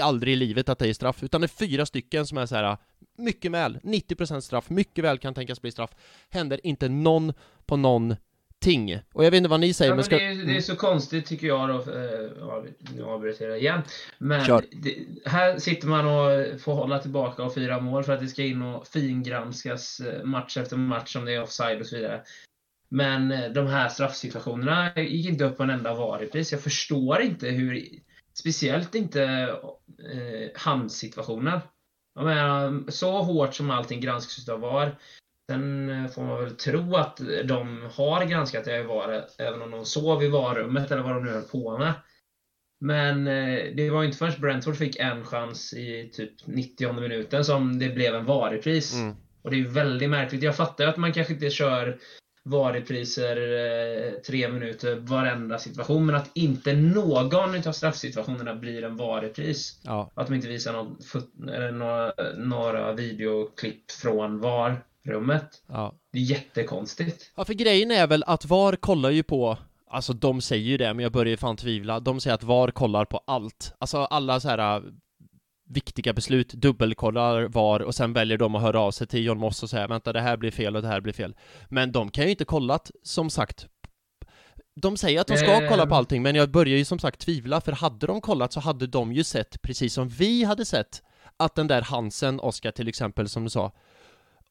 aldrig i livet att det är straff, utan det är fyra stycken som är så här, mycket väl, 90% straff, mycket väl kan tänkas bli straff. Händer inte någon på någonting. Och jag vet inte vad ni säger, Ja, men ska... det, är, det är så konstigt tycker jag då, eh, ja, nu avbryter jag igen. Men det, här sitter man och får hålla tillbaka och fira mål för att det ska in och fingranskas eh, match efter match om det är offside och så vidare. Men eh, de här straffsituationerna gick inte upp på en enda VAR-repris. Jag förstår inte hur, speciellt inte eh, handsituationer. Jag menar, så hårt som allting granskas av VAR Sen eh, får man väl tro att de har granskat det i VAR, även om de sov i VAR-rummet eller vad de nu höll på med. Men eh, det var inte förrän Brentford fick en chans i typ 90 minuten som det blev en VAR-repris. Mm. Och det är väldigt märkligt. Jag fattar att man kanske inte kör VAR-repriser eh, tre minuter varenda situation, men att inte någon utav straffsituationerna blir en VAR-repris. Ja, Att de inte visar någon några, några videoklipp från VAR-rummet. ja. Det är jättekonstigt. Ja, för grejen är väl att VAR kollar ju på Alltså de säger ju det, men jag börjar ju fan tvivla. De säger att VAR kollar på allt. Alltså alla så här viktiga beslut, dubbelkollar VAR och sen väljer de att höra av sig till John Moss och säga vänta det här blir fel och det här blir fel. Men de kan ju inte kollat, som sagt. De säger att de ska Eh. kolla på allting, men jag börjar ju som sagt tvivla, för hade de kollat så hade de ju sett, precis som vi hade sett, att den där Hansen, Oskar till exempel, som du sa,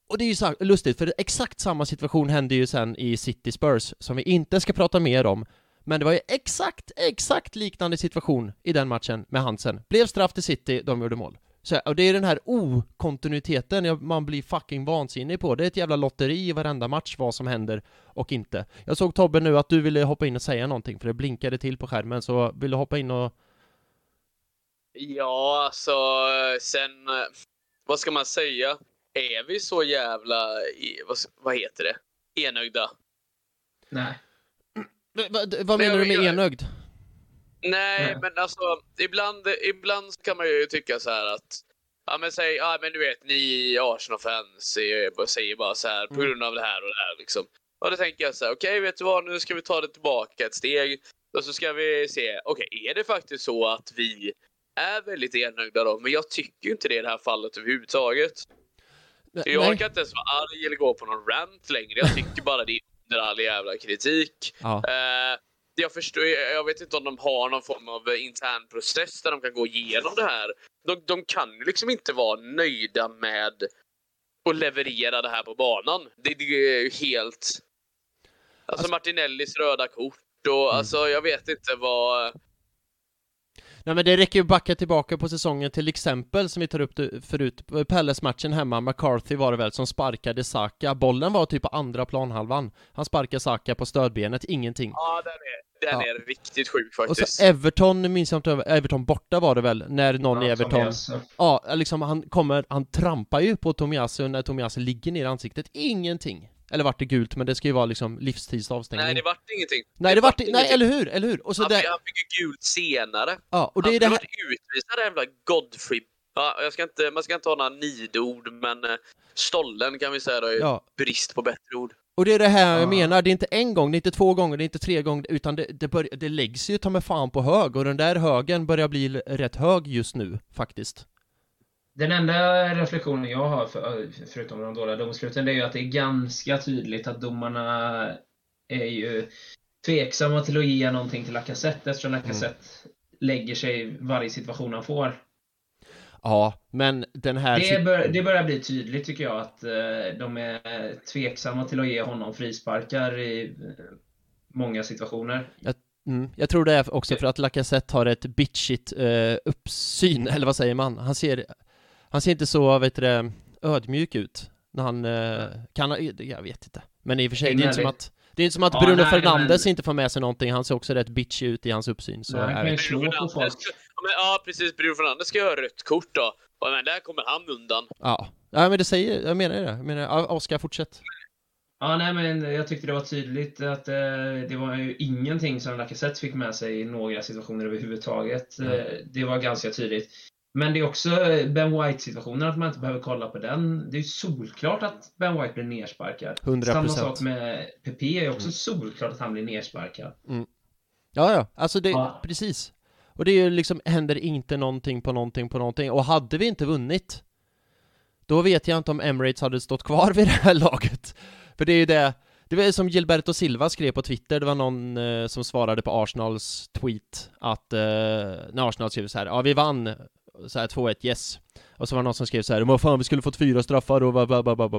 och det är ju så lustigt, för exakt samma situation hände ju sen i City Spurs, som vi inte ska prata mer om. Men det var ju exakt, exakt liknande situation i den matchen med Hansen. Blev straff till City, de gjorde mål. Så, och det är den här okontinuiteten jag- man blir fucking vansinnig på. Det är ett jävla lotteri i varenda match vad som händer och inte. Jag såg Tobbe nu att du ville hoppa in och säga någonting, för det blinkade till på skärmen, så vill du hoppa in och... Ja, alltså sen, eh, vad ska man säga? Är vi så jävla, vad heter det, enögda? Nej. Va, va, vad menar du med jag- enögd? Nej, Nej. men alltså ibland, ibland kan man ju tycka så här att Ja men säg, ja men du vet ni Arsenal-fans säger bara så här på Mm. grund av det här och det här liksom. Och då tänker jag så här, okej vet du vad, nu ska vi ta det tillbaka ett steg. Och så ska vi se, okej är det faktiskt så att vi är väldigt enögda då? Men jag tycker ju inte det i det här fallet överhuvudtaget. Jag Nej. orkar inte ens vara arg eller gå på någon rant längre. Jag tycker bara det är under all jävla kritik. Ja. Eh, jag, förstår, jag vet inte om de har någon form av intern process där de kan gå igenom det här. De, de kan ju liksom inte vara nöjda med att leverera det här på banan. Det, det är ju helt... Alltså, Alltså- Martinellis röda kort och Mm. alltså jag vet inte vad... Nej men det räcker ju att backa tillbaka på säsongen till exempel som vi tar upp förut, Pelles-matchen hemma, McCarthy var det väl som sparkade Saka, bollen var typ på andra planhalvan. Han sparkade Saka på stödbenet, ingenting. Ja, den är, den Ja. är riktigt sjuk Och faktiskt. så Everton, minns jag inte, Everton borta var det väl, när någon i Ja, Everton Tomiyasu. Ja, liksom han kommer, han trampar ju på Tomiyasu när Tomiyasu ligger ner i ansiktet, ingenting. Eller vart det gult, men det ska ju vara liksom livstidsavstängning. Nej, det vart ingenting. Nej, det vart vart nej, ingenting. eller hur, eller hur? Och så Han, där, fick- han fick ju gult senare. ja, och det han är det här, varit utvisad, den jävla Godfrey. Ja, jag ska inte, man ska inte ha några nidord, men eh, stollen kan vi säga då ja, brist på bättre ord. och det är det här jag Ja. menar, det är inte en gång, det är inte två gånger, det är inte tre gånger, utan det, det, bör, det läggs ju ta med fan på hög, och den där högen börjar bli rätt hög just nu, faktiskt. Den enda reflektionen jag har, för, förutom de dåliga domsluten, det är ju att det är ganska tydligt att domarna är ju tveksamma till att ge någonting till Lacazette eftersom Lacazette lägger sig i varje situation han får. Ja, men den här... Det, bör, det börjar bli tydligt tycker jag att eh, de är tveksamma till att ge honom frisparkar i eh, många situationer. Mm, jag tror det är också för att Lacazette har ett bitchigt eh, uppsyn, eller vad säger man? Han ser, han ser inte så, vet du det, ödmjuk ut när han eh, kan, jag vet inte. Men i och för sig, det är inte som att det är inte som att Ja, Bruno nej, Fernandes men- inte får med sig någonting, han ser också rätt bitchig ut i hans uppsyn, så Nej, han kan ju slå på folk. Ja, men, ja, precis. Bruno Fernandes ska ju ha rött kort då. Och, men där kommer han undan. Ja. ja, men det säger, jag menar det, jag menar, ja, Oskar, fortsätt. Ja, nej, men jag tyckte det var tydligt att eh, det var ju ingenting som Lacazette fick med sig i några situationer överhuvudtaget. Mm. Eh, det var ganska tydligt. Men det är också Ben White-situationen, att man inte behöver kolla på den. Det är ju solklart att Ben White blir nersparkad. 100%. Samma sak med PP, är också Mm. solklart att han blir nersparkad. Ja, ja, alltså det, Ja. precis. Och det är ju liksom, händer inte någonting på någonting på någonting. Och hade vi inte vunnit, då vet jag inte om Emirates hade stått kvar vid det här laget. För det är ju det, det var som Gilberto Silva skrev på Twitter, det var någon eh, som svarade på Arsenals tweet att eh, när Arsenal skrev så här, ja vi vann så här 2-1, yes. Och så var det någon som skrev så här, vad fan vi skulle fått fyra straffar och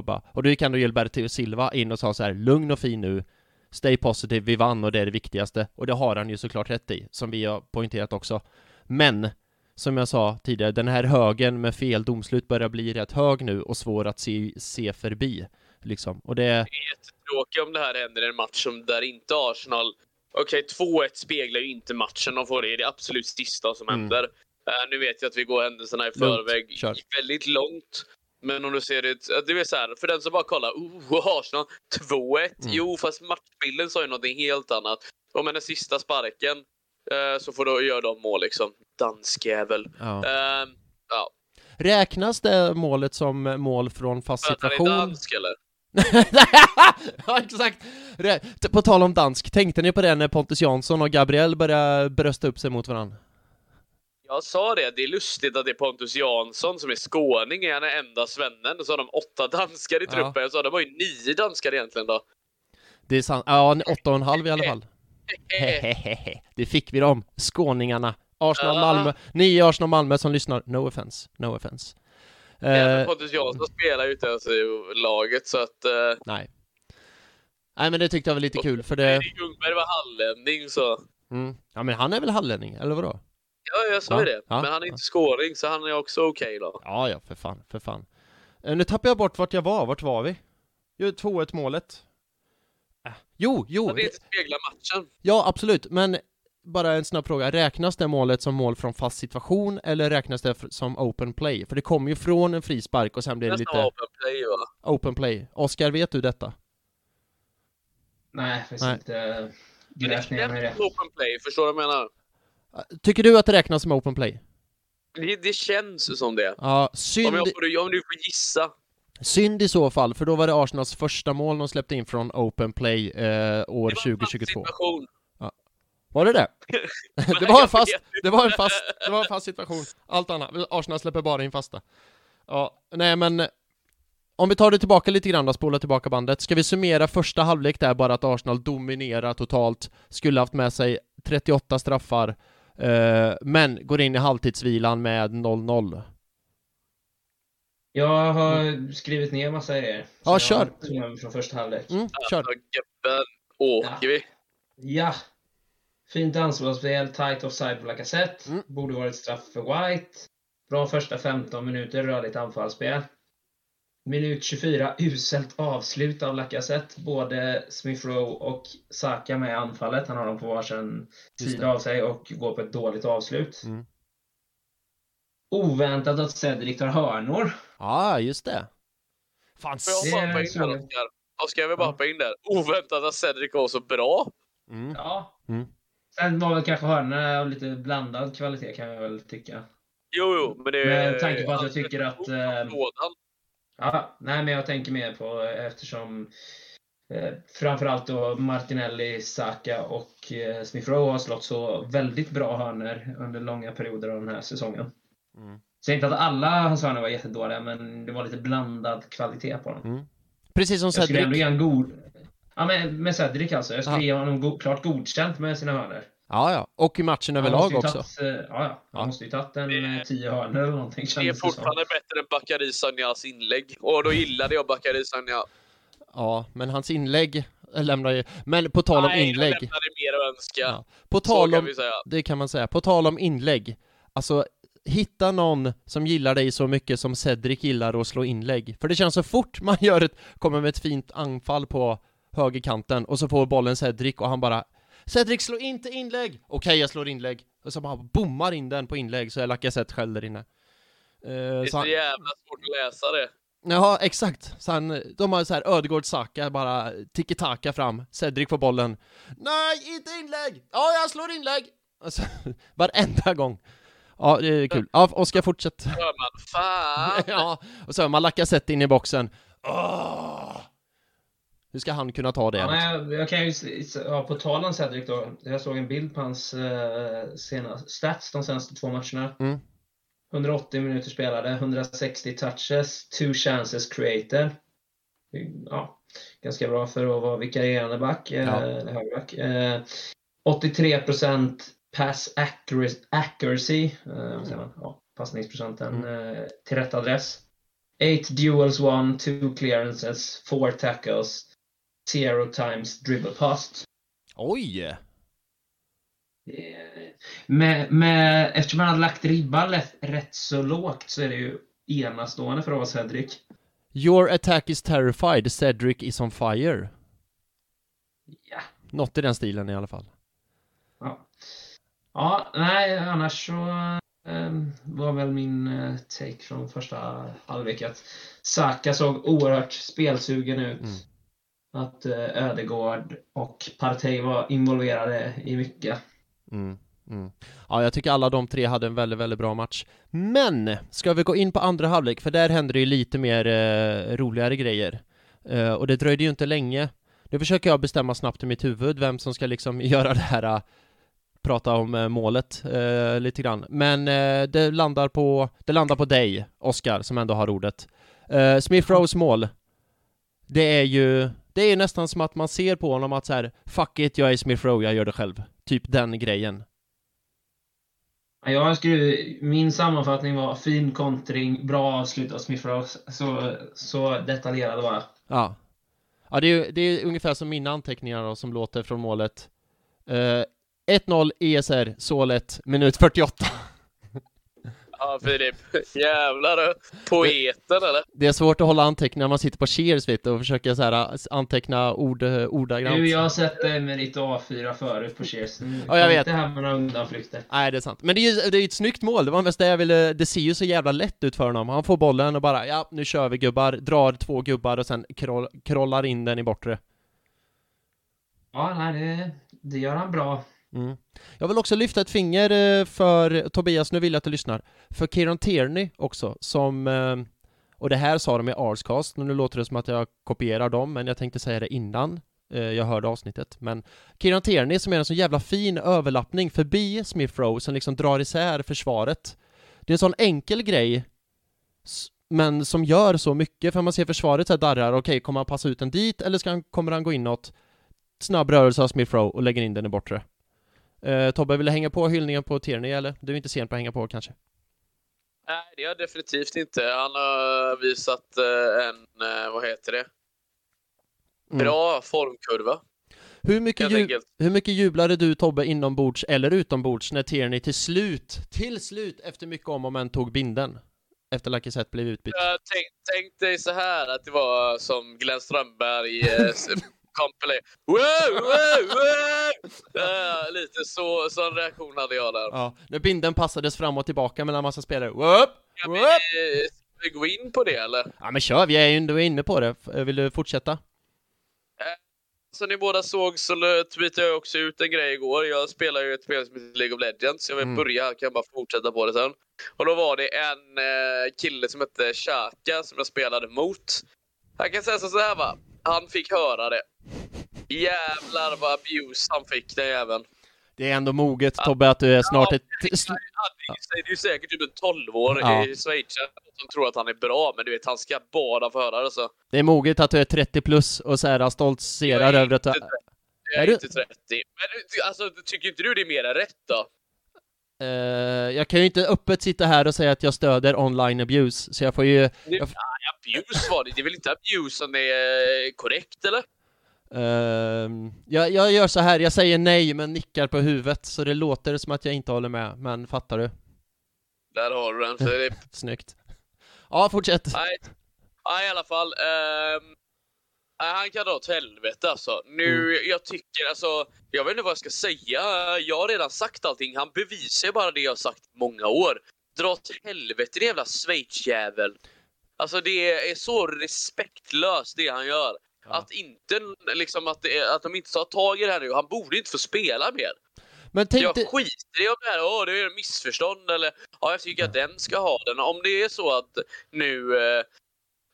ba. Och då gick ändå Gilberto Silva in och sa så här, lugn och fin nu, Stay positive, vi vann och det är det viktigaste. Och det har han ju såklart rätt i, som vi har poängterat också. Men, som jag sa tidigare, den här högen med fel domslut börjar bli rätt hög nu och svår att se, se förbi. Liksom. Och det... Det är jättetråkigt om det här händer i en match som där inte Arsenal... Okej, 2-1 speglar ju inte matchen de får. Det är det absolut sista som Mm. händer. Eh, nu vet jag att vi går händelserna i förväg kör. väldigt långt. Men om du ser det, det är så här, för den som bara kollar, oh, Arsenal 2-1. Mm. Jo, fast matchbilden sa ju någonting helt annat. Och med den sista sparken eh, så får du göra de mål liksom. Danskjävel. Ja. Eh, ja, Räknas det målet som mål från fast för att han är situation? dansk eller? ja, exakt! På tal om dansk, tänkte ni på det när Pontus Jansson och Gabriel började brösta upp sig mot varandra? Jag sa det, det är lustigt att det är Pontus Jansson som är skåning, är han är enda svennen. Och så har de åtta danskar i Ja. truppen. Jag sa det var ju nio danskar egentligen då. Det är sant, ja, åtta och en halv i alla fall. Det fick vi dem, skåningarna. Arsenal Ja. Malmö, ni i Arsenal Malmö som lyssnar, no offense, no offense. Även Eh, Pontus Jansson spelar ju inte ens i laget så att... Eh, nej. Nej men det tyckte jag var lite kul för det, Ljungberg var hallänning så... mm. ja men han är väl hallänning, eller vadå? Ja, jag sa Ja, ju det. ja, Men han är ja. inte skåring så han är också okej då. Ja, ja, för fan, för fan. Eh, nu tappar jag bort vart jag var, vart var vi? Jo, 2-1 målet. Äh. Jo, jo, vill det- inte spegla matchen. ja absolut, men bara en snabb fråga, räknas det målet som mål från fast situation eller räknas det som open play? För det kommer ju från en frispark och sen blir det lite open play va? open play. Oskar, vet du detta? Nej, faktiskt Nej. inte Men det grävt ner mig i det. open play, förstår du vad jag menar? Tycker du att det räknas som open play? Det, det känns som det. Ja, Om, synd, jag får, om du får gissa. synd i så fall, för då var det Arsenals första mål de släppte in från open play eh, år Det var en fast 2022. situation. Var det det? Det var en fast, det var en fast, det var en fast situation. Allt annat, Arsenal släpper bara in fasta. Ja, nej men om vi tar det tillbaka lite grann då, spola tillbaka bandet. Ska vi summera första halvlek där bara att Arsenal dominerar totalt, skulle haft med sig 38 straffar, men går in i halvtidsvilan med 0-0. Jag har skrivit ner massa grejer. Ja, kör. Från första halvlek. Mm, kör. Gubben, åker vi? Ja. Fint ansvarsspel, tight offside på Lacazette. Mm. Borde varit straff för White. Bra första 15 minuter, rörligt anfallsspel. Minut 24, uselt avslut av Lacazette. Både Smith Rowe och Saka med i anfallet. Han har dem på varsin sida av sig och går på ett dåligt avslut. Mm. Oväntat att Cedric tar hörnor. Ja, just det. Fan, Får jag Det hoppa in där. Oskar? Oskar, jag vill bara hoppa in där. Oväntat att Cedric var så bra. mm. Ja. Mm. Sen var väl kanske hörnorna av lite blandad kvalitet kan jag väl tycka. Jo, jo, men det Med tanke på att jag tycker att, eh, Lådan. Ja, nej men jag tänker mer på eftersom eh, framförallt då Martinelli, Saka och eh, Smith Rowe har slått så väldigt bra hörnor under långa perioder av den här säsongen. Mm. Säger inte att alla hans hörnor var jättedåliga, men det var lite blandad kvalitet på dem. Mm. Precis som Jag skulle ändå Cedric. ge en god... Ja, men med Cedric alltså. Jag skulle Ja. ge honom go- klart godkänt med sina hörnor. Ja, ja. Och i matchen överlag också. Eh, ja, ja. Han Ja. måste ju tagit en Det- eh, tio hörnor eller någonting Det är fortfarande bättre än Bakary Sagnas inlägg. Och då gillade jag Bakary Sagna. Ja, men hans inlägg lämnar ju... Men på tal om Nej, inlägg. lämnade mer att önska. Ja. På Så tal kan om... vi säga. Det kan man säga. På tal om inlägg. Alltså, hitta någon som gillar dig så mycket som Cedric gillar att slå inlägg. För det känns så fort man gör ett, kommer med ett fint anfall på högerkanten och så får bollen Cedric och han bara Cedric slå inte inlägg! Okej, jag slår inlägg. Och så bara bommar in den på inlägg så är Lacazette själv där inne. Eh, Det är så så han, jävla svårt att läsa det. Ja, exakt. Så han, de har så här Ödegård Saka bara tiki-taka fram. Cedric får bollen. Nej, inte inlägg! Ja, jag slår inlägg! Alltså, varenda gång. Ja, det är kul. Ja, Oskar, fortsätt. Hör man, fan! ja, och så har man Lacazette in i boxen. Åh! Hur ska han kunna ta det? Ja, men jag, jag kan ju, ja, på tal om Cedric då. Jag såg en bild på hans eh, senaste, stats de senaste två matcherna. Mm. 180 minuter spelade, 160 touches, two chances created. Ja, ganska bra för att vara vikarierande back, eh, Ja. eller högerback. Eh, 83% pass accuracy, eh, man? Ja, passningsprocenten eh, till rätt adress. 8 duels won, 2 clearances, 4 tackles, 0 times dribble past. Oj! Eh, Med, med, eftersom han hade lagt ribban rätt så lågt så är det ju enastående för vara Cedric. Your attack is terrified, Cedric is on fire. Ja. Något i den stilen i alla fall. Ja, ja nej, annars så eh, var väl min eh, take från första halvlek att Saka såg oerhört spelsugen ut. Mm. Att eh, Ödegård och Partey var involverade i mycket. Mm, mm. Ja, jag tycker alla de tre hade en väldigt, väldigt bra match. Men, ska vi gå in på andra halvlek? För där händer det ju lite mer eh, roligare grejer. Eh, och det dröjde ju inte länge. Nu försöker jag bestämma snabbt i mitt huvud vem som ska liksom göra det här eh, prata om eh, målet eh, lite grann. Men det landar på, det landar på dig, Oskar, som ändå har ordet. Smith Rose mål. Det är ju, det är nästan som att man ser på honom att så här, fuck it, jag är Smith Rowe, jag gör det själv. Typ den grejen. Ja, Jag skulle, min sammanfattning var fin kontring, bra avslut av Smith Rowe. Så, så detaljerad var jag. Ja. Ja, det är, det är ungefär som mina anteckningar då, som låter från målet. Eh, 1-0 ESR, så lätt, minut 48. Ja, Filip. Jävlar du. Poeten eller? Det är svårt att hålla anteckningar när man sitter på Cheers vet du, och försöker så här anteckna ord, eh, ordagrant. Du, jag har sett dig med ditt A4 förut på Cheers. Nu Ja, jag vet. inte här med några undanflykter. Nej, det är sant. Men det är ju det är ett snyggt mål, det var mest det jag ville, det ser ju så jävla lätt ut för honom. Han får bollen och bara, ja, nu kör vi gubbar, drar två gubbar och sen kroll, krollar in den i bortre. Ja, nej, det, det gör han bra. Mm. Jag vill också lyfta ett finger eh, för Tobias, nu vill jag att du lyssnar, för Kieran Tierney också, som eh, och det här sa de i Arscast, nu låter det som att jag kopierar dem, men jag tänkte säga det innan eh, jag hörde avsnittet. Men Kieran Tierney som är en så jävla fin överlappning förbi Smith Rowe som liksom drar isär försvaret. Det är en sån enkel grej, men som gör så mycket, för man ser försvaret så här darrar, okej, kommer han passa ut den dit, eller ska han, kommer han gå inåt? Snabb rörelse av Smith Rowe och lägger in den i bortre. Eh, Tobbe, vill du hänga på hyllningen på Tierney eller? Du är inte sen på att hänga på kanske? Nej, det är jag definitivt inte. Han har visat eh, en, eh, vad heter det? Mm. Bra formkurva. Hur mycket, ju- hur mycket jublade du Tobbe inombords eller utombords när Tierney till slut, till slut efter mycket om och men tog binden? Efter Lacazette blev utbytt. Jag tänk, tänk dig så här att det var som Glenn Strömberg eh, Company. Wow, wow, wow! Eh, lite så, sån reaktion hade jag där. Ja, när binden passades fram och tillbaka mellan massa spelare. Whoop! Ska vi, Whoop! eh, ska vi gå in på det eller? Ja men kör, vi är ju ändå inne på det. F- Vill du fortsätta? Som ni båda såg så tweetade jag också ut en grej igår. Jag spelar ju ett spel som heter League of Legends. Jag vill Mm. börja, kan jag bara fortsätta på det sen. Och då var det en eh, kille som hette Shaka som jag spelade mot. Jag kan säga så här va. Han fick höra det. Jävlar vad abuse han fick den jäveln. Det är ändå moget Tobbe att du är snart Ja, ett... Det är ju- det är ju säkert typ en 12 år Ja. i Schweiz som tror att han är bra, men du vet, han ska bara få höra det så. Det är moget att du är 30 plus och så här stoltserar Jag är över att du... inte Jag är, Är du- inte 30. Men alltså, tycker inte du det är mer än rätt då? Eh, jag kan ju inte öppet sitta här och säga att jag stöder online abuse, så jag får ju... Det, Jag- abuse var det. Det är väl inte abuse som är korrekt, eller? Ehm, jag, jag gör så här, jag säger nej men nickar på huvudet, så det låter som att jag inte håller med, men fattar du? Där har du den. Det, Snyggt. Ja, fortsätt. nej. nej, i alla fall. nej, han kan dra åt helvete alltså. Nu, jag tycker alltså, jag vet inte vad jag ska säga. Jag har redan sagt allting. Han bevisar ju bara det jag har sagt i många år. Dra åt helvete din jävla Schweizjävel. Alltså det är så respektlöst det han gör. Ja. Att inte liksom att, det, att de inte tar tag i det här nu. Han borde inte få spela mer. Men tänk Jag skiter i om det här Åh, det är ett missförstånd eller ja, jag tycker att den ska ha den. Om det är så att nu eh,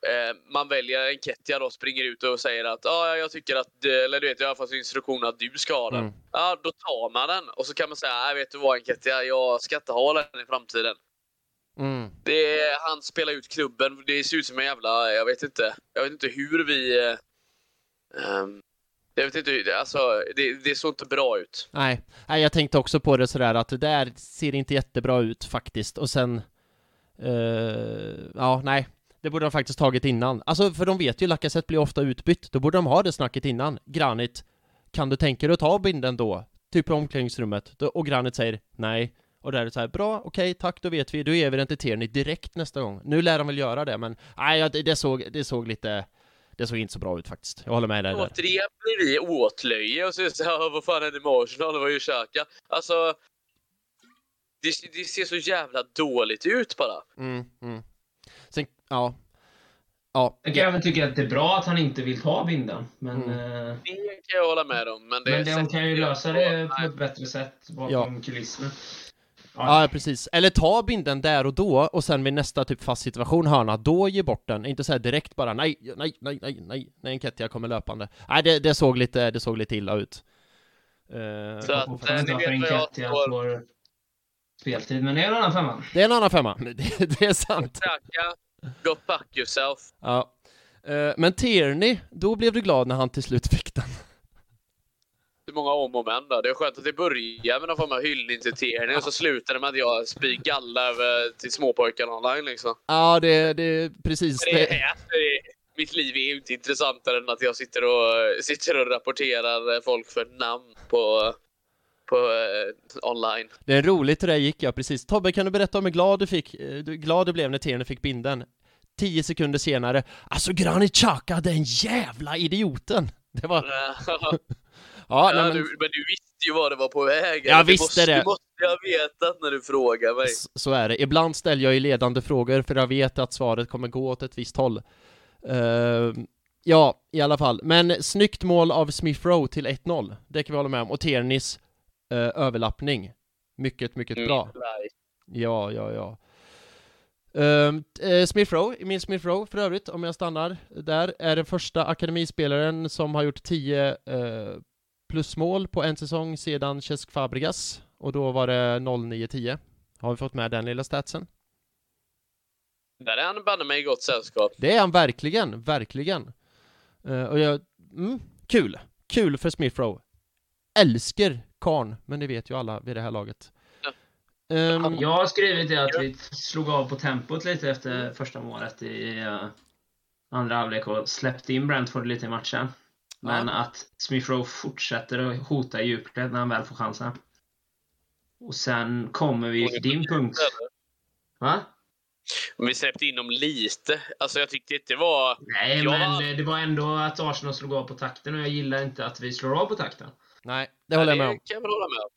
eh, man väljer en Ketja då springer ut och säger att ja, jag tycker att, eller du vet, jag har fått instruktion att du ska ha den. Mm. Ja, då tar man den och så kan man säga, nej vet du vad Enketia, jag ska inte ha den i framtiden. Mm, Det är, han spelar ut klubben, det ser ut som en jävla, jag vet inte, jag vet inte hur vi... ehm, jag vet inte, hur- alltså det, det såg inte bra ut. nej, nej, jag tänkte också på det sådär att det där ser inte jättebra ut faktiskt och sen, eh, ja, nej, det borde de faktiskt tagit innan. Alltså, för de vet ju, Lacazette blir ofta utbytt, då borde de ha det snacket innan. Granit, kan du tänka dig att ta binden då? Typ i omklädningsrummet, och Granit säger nej. Och där är det så här, bra, okej, tack, då vet vi, då ger vi den till Tierney direkt nästa gång. Nu lär de väl göra det, men nej, ja, det, det såg, det såg lite, det såg inte så bra ut faktiskt. Jag håller med dig där. Återigen blir vi åtlöje och så är det så här, vad fan är det med Arsenal, det var ju Xhaka. Alltså, det, det ser så jävla dåligt ut bara. Mm, mm. Sen, ja. Ja, Jag kan även tycka att det är bra att han inte vill ta binden. Men, Mm. eh, Det kan jag hålla med om. Men, det men de kan ju lösa det på ett bättre sätt bakom kulisserna. Ja, precis. Eller ta binden där och då och sen vid nästa typ fast situation, hörna, då ge bort den. Inte så här direkt bara nej, nej, nej, nej, nej, när en Kettia kommer löpande. Nej, det, det såg lite, det såg lite illa ut. Eh, Så att- inte ni vet vad jag Enketia står- får speltid. Men det är en annan femma. det är en annan femma, det, det är sant. Xhaka, go fuck yourself. Ja. Eh, men Tierney, då blev du glad när han till slut fick den. Många om och men då? Det är skönt att det börjar med någon form av hyllning till Tierney och så slutar det med att jag spyr galla över till småpojkarna online liksom. Ja, det, det, precis. Det Det, är, mitt liv är ju inte intressantare än att jag sitter och, sitter och rapporterar folk för namn på, på eh, online. det är roligt det gick, ja precis. Tobbe, kan du berätta om hur glad du fick, eh, du, glad du blev när Tierney fick binden? Tio sekunder senare, alltså Granit Xhaka, den jävla idioten! Det var, ja, Ja, men, du, men du visste ju vad det var på väg. Jag visste måste, det. Det måste jag veta när du frågar mig. s- så är det. Ibland ställer jag ju ledande frågor för jag vet att svaret kommer gå åt ett visst håll. Eh, ja, i alla fall. Men snyggt mål av Smith Rowe till 1-0, det kan vi hålla med om. Och Tierneys eh, överlappning, mycket, mycket bra. Ja, ja, ja. Eh, Smith Rowe, Emil Smith Rowe för övrigt, om jag stannar där, är den första akademispelaren som har gjort 10 eh, plusmål på en säsong sedan Cesc Fabregas. Och då var det 09-10. Har vi fått med den lilla statsen? Där är han banne mig i gott sällskap. Det är han verkligen, verkligen. Eh, och jag, mm, kul. Kul för Smith Rowe. Älskar karn, men det vet ju alla vid det här laget. Ja. Ehm, Jag har skrivit det att vi slog av på tempot lite efter första målet i eh, andra halvlek och släppte in Brentford lite i matchen. Men Ja. att Smith Rowe fortsätter att hota i djupled när han väl får chansen. Och sen kommer vi till din punkt. Va? Men vi släppte in dem lite. Alltså jag tyckte inte det var... Nej, Jag men det var ändå att Arsenal slog av på takten och jag gillar inte att vi slår av på takten. nej, det håller jag med om. Det kan jag väl hålla med om.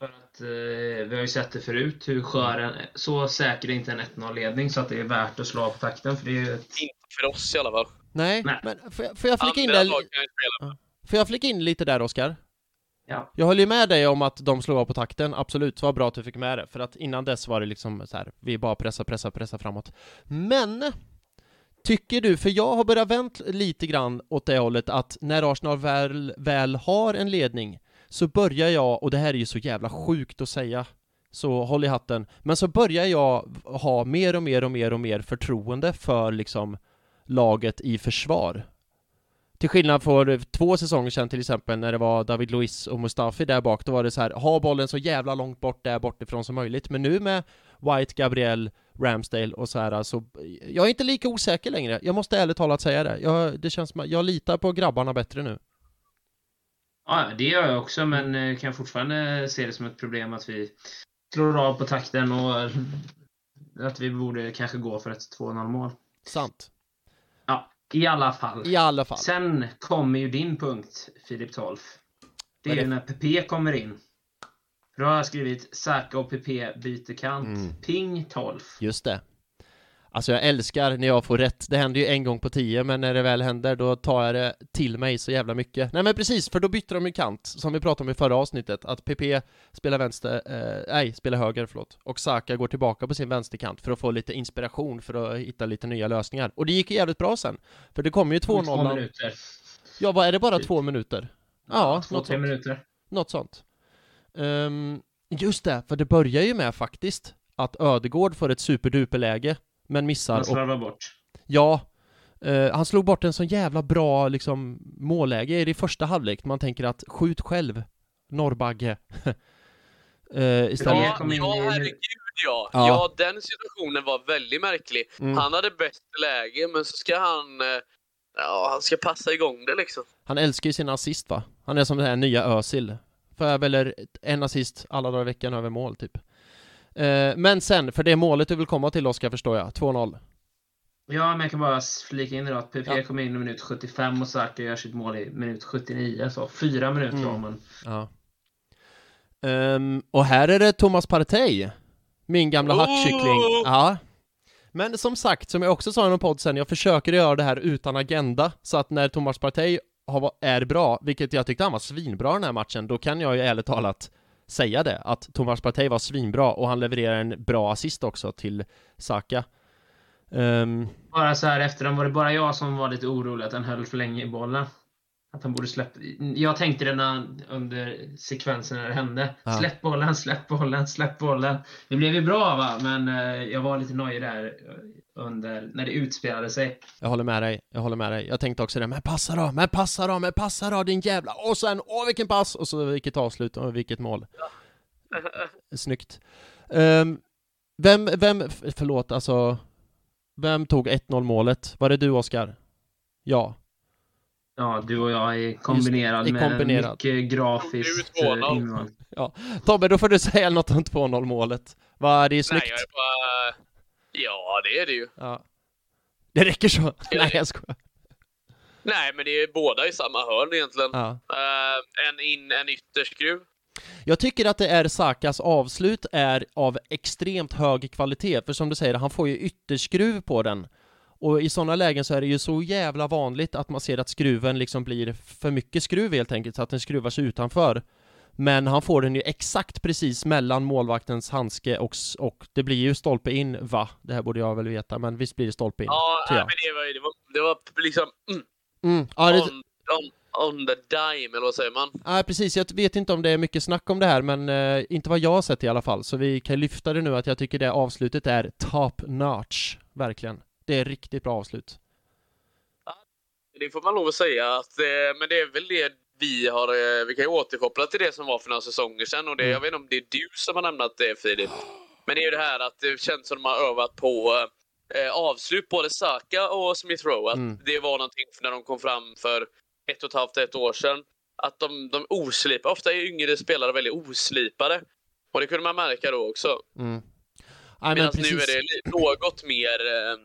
För att eh, vi har ju sett det förut, hur skör en, så säker är inte en 1-0-ledning så att det är värt att slå av på takten. För det är ett... Inte för oss i alla fall. Nej, Nej. men får jag, får jag flika in där? Får jag flika in lite där, Oskar? Ja. Jag håller ju med dig om att de slog av på takten, absolut, vad bra att du fick med det, för att innan dess var det liksom så här, vi bara pressa, pressa, pressa framåt. Men, tycker du, för jag har börjat vänt lite grann åt det hållet att när Arsenal väl, väl har en ledning, så börjar jag, och det här är ju så jävla sjukt att säga, så håll i hatten, men så börjar jag ha mer och mer och mer och mer förtroende för liksom laget i försvar. Till skillnad från två säsonger sedan till exempel när det var David Luiz och Mustafi där bak, då var det så här, ha bollen så jävla långt bort där bortifrån som möjligt. Men nu med White, Gabriel, Ramsdale och så här, så jag är inte lika osäker längre. Jag måste ärligt talat säga det. Jag, det känns som jag litar på grabbarna bättre nu. Ja, det gör jag också, men eh, kan fortfarande se det som ett problem att vi slår av på takten och att vi borde kanske gå för ett 2-0 mål. Sant. I alla fall. I alla fall. Sen kommer ju din punkt, Filip Tolf. Det är ju när PP kommer in. Då har jag skrivit Saka och PP byter kant. Mm. Ping 12. Just det. Alltså jag älskar när jag får rätt. Det händer ju en gång på tio, men när det väl händer då tar jag det till mig så jävla mycket. Nej men precis, för då bytte de ju kant, som vi pratade om i förra avsnittet, att PP spelar vänster, eh, nej, spelar höger, förlåt. Och Saka går tillbaka på sin vänsterkant för att få lite inspiration för att hitta lite nya lösningar. Och det gick ju jävligt bra sen. För det kom ju 2-0. Två minuter. Ja, vad är det bara Typ. två minuter? Ja, två, något tre sånt. minuter. Något sånt. Ehm, just det, för det börjar ju med faktiskt att Ödegård får ett superduperläge, men missar och slarvar bort. Ja, eh, han slog bort en så jävla bra liksom målläge i det första halvlek. Man tänker att skjut själv, Norrbagge. uh, istället. Ja, ja herregud ja. Ja. ja. den situationen var väldigt märklig. Mm. Han hade bäst läge, men så ska han... eh, Ja, han ska passa igång det liksom. Han älskar ju sina assist va? Han är som den här nya Özil. För väl en assist alla dagar i veckan över mål typ. Eh, men sen, för det målet du vill komma till Oskar förstår jag, 2-0. Ja, men jag kan bara flika in det då att PP Ja. kom in i minut 75 och Saka gör sitt mål i minut 79. Så fyra minuter Mm. man. Ja. Ehm, och här är det Thomas Partey. Min gamla Oh! hackkyckling. Ja. Men som sagt, som jag också sa i någon podd sen, jag försöker göra det här utan agenda. Så att när Thomas Partey har, är bra, vilket jag tyckte han var svinbra den här matchen, då kan jag ju ärligt talat säga det, att Thomas Partey var svinbra och han levererar en bra assist också till Saka. Ehm, Bara så här efterhand var det bara jag som var lite orolig att han höll för länge i bollen. Att han borde släppa... Jag tänkte det när, under sekvensen när det hände. Ja. Släpp bollen, släpp bollen, släpp bollen. Det blev ju bra va, men eh, jag var lite nojig där under, när det utspelade sig. Jag håller med dig, jag håller med dig. Jag tänkte också det, men passa då, men passa då, men passa då din jävla... Och sen, åh vilken pass! Och så vilket avslut och vilket mål. Snyggt. Ehm, vem, vem, förlåt alltså, vem tog 1-0 målet? Var det du Oskar? Ja. Ja, du och jag är kombinerad i med en kombinerad. mycket grafiskt Du är 2-0. eh, innehåll. Tobbe, då får du säga något om 2-0 målet. Vad, det är snyggt. Nej, jag är bara... Ja, det är det ju. Ja. Det räcker så. Nej, jag skojar. Nej, men det är båda i samma hörn egentligen. Ja. Eh, en in, en ytterskruv. Jag tycker att det är Sakas avslut är av extremt hög kvalitet, för som du säger, han får ju ytterskruv på den. Och i sådana lägen så är det ju så jävla vanligt att man ser att skruven liksom blir för mycket skruv helt enkelt, så att den skruvar sig utanför. Men han får den ju exakt precis mellan målvaktens handske och, och det blir ju stolpe in, va? Det här borde jag väl veta, men visst blir det stolpe in? Ja, nej, men det var, det var, det var liksom mm, Mm. Ja, det, on, on, on the dime, eller vad säger man? Ja, precis. Jag vet inte om det är mycket snack om det här, men eh, inte vad jag har sett i alla fall. Så vi kan lyfta det nu att jag tycker det avslutet är top notch, verkligen. Det är riktigt bra avslut. Det får man lov att säga. Att, eh, men det är väl det vi har... Eh, vi kan ju återkoppla till det som var för några säsonger sedan. Och det, Mm. Jag vet inte om det är du som har nämnt det, Filip. Men det är ju det här att det känns som de har övat på eh, avslut, både Saka och Smith Rowe. Att Mm. Det var någonting när de kom fram för ett och ett halvt, ett år sedan. Att de, de oslipade. Ofta är yngre spelare väldigt oslipade. Och det kunde man märka då också. Mm. Medan nu är det något mer eh,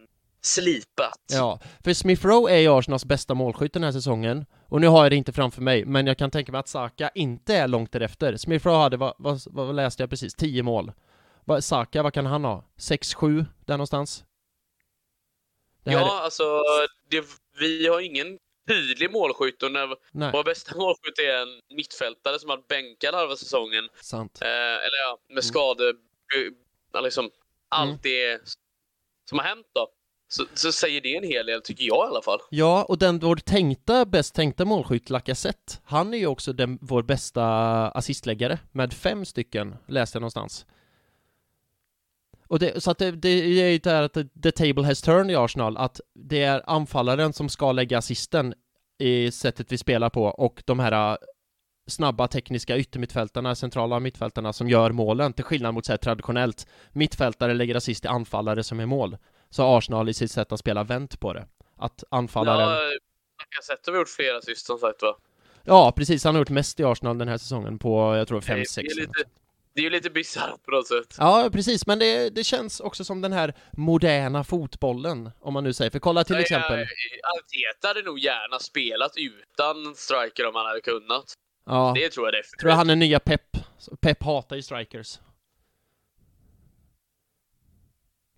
slipat. Ja, för Smith Rowe är ju Arsenals bästa målskytt den här säsongen. Och nu har jag det inte framför mig, men jag kan tänka mig att Saka inte är långt därefter. Smith Rowe hade, vad, vad, vad läste jag precis, 10 mål. Saka, vad kan han ha? 6-7, där någonstans? Här Ja, alltså det, vi har ingen tydlig målskytt och när nej, vår bästa målskytt är en mittfältare som har bänkad halva säsongen. sant. Eh, eller ja, med skade... eh, ja, Liksom, allt Mm. det som har hänt då. Så, så säger det en hel del, tycker jag i alla fall. Ja, och den vår tänkta, bäst tänkta målskytt, Lacazette, han är ju också den, vår bästa assistläggare med fem stycken, läste jag någonstans. Och det, så att det, det är ju det här att the table has turned i Arsenal, att det är anfallaren som ska lägga assisten i sättet vi spelar på och de här äh, snabba tekniska yttermittfältarna, centrala mittfältarna som gör målen, till skillnad mot så här, traditionellt mittfältare lägger assist till anfallare som är mål. Så har Arsenal i sitt sätt att spela vänt på det. Att anfallaren... Ja, jag har sett har gjort flera assist som sagt va. Ja, precis. Han har gjort mest i Arsenal den här säsongen på, jag tror, Det är- 5-6. det är lite- Det är ju lite bisarrt på något sätt. Ja, precis. Men det, det känns också som den här moderna fotbollen, om man nu säger. För kolla till Nej, exempel... Arteta hade nog gärna spelat utan striker om han hade kunnat. Ja, Det tror jag definitivt. tror jag han är nya Pep. Pep hatar ju strikers.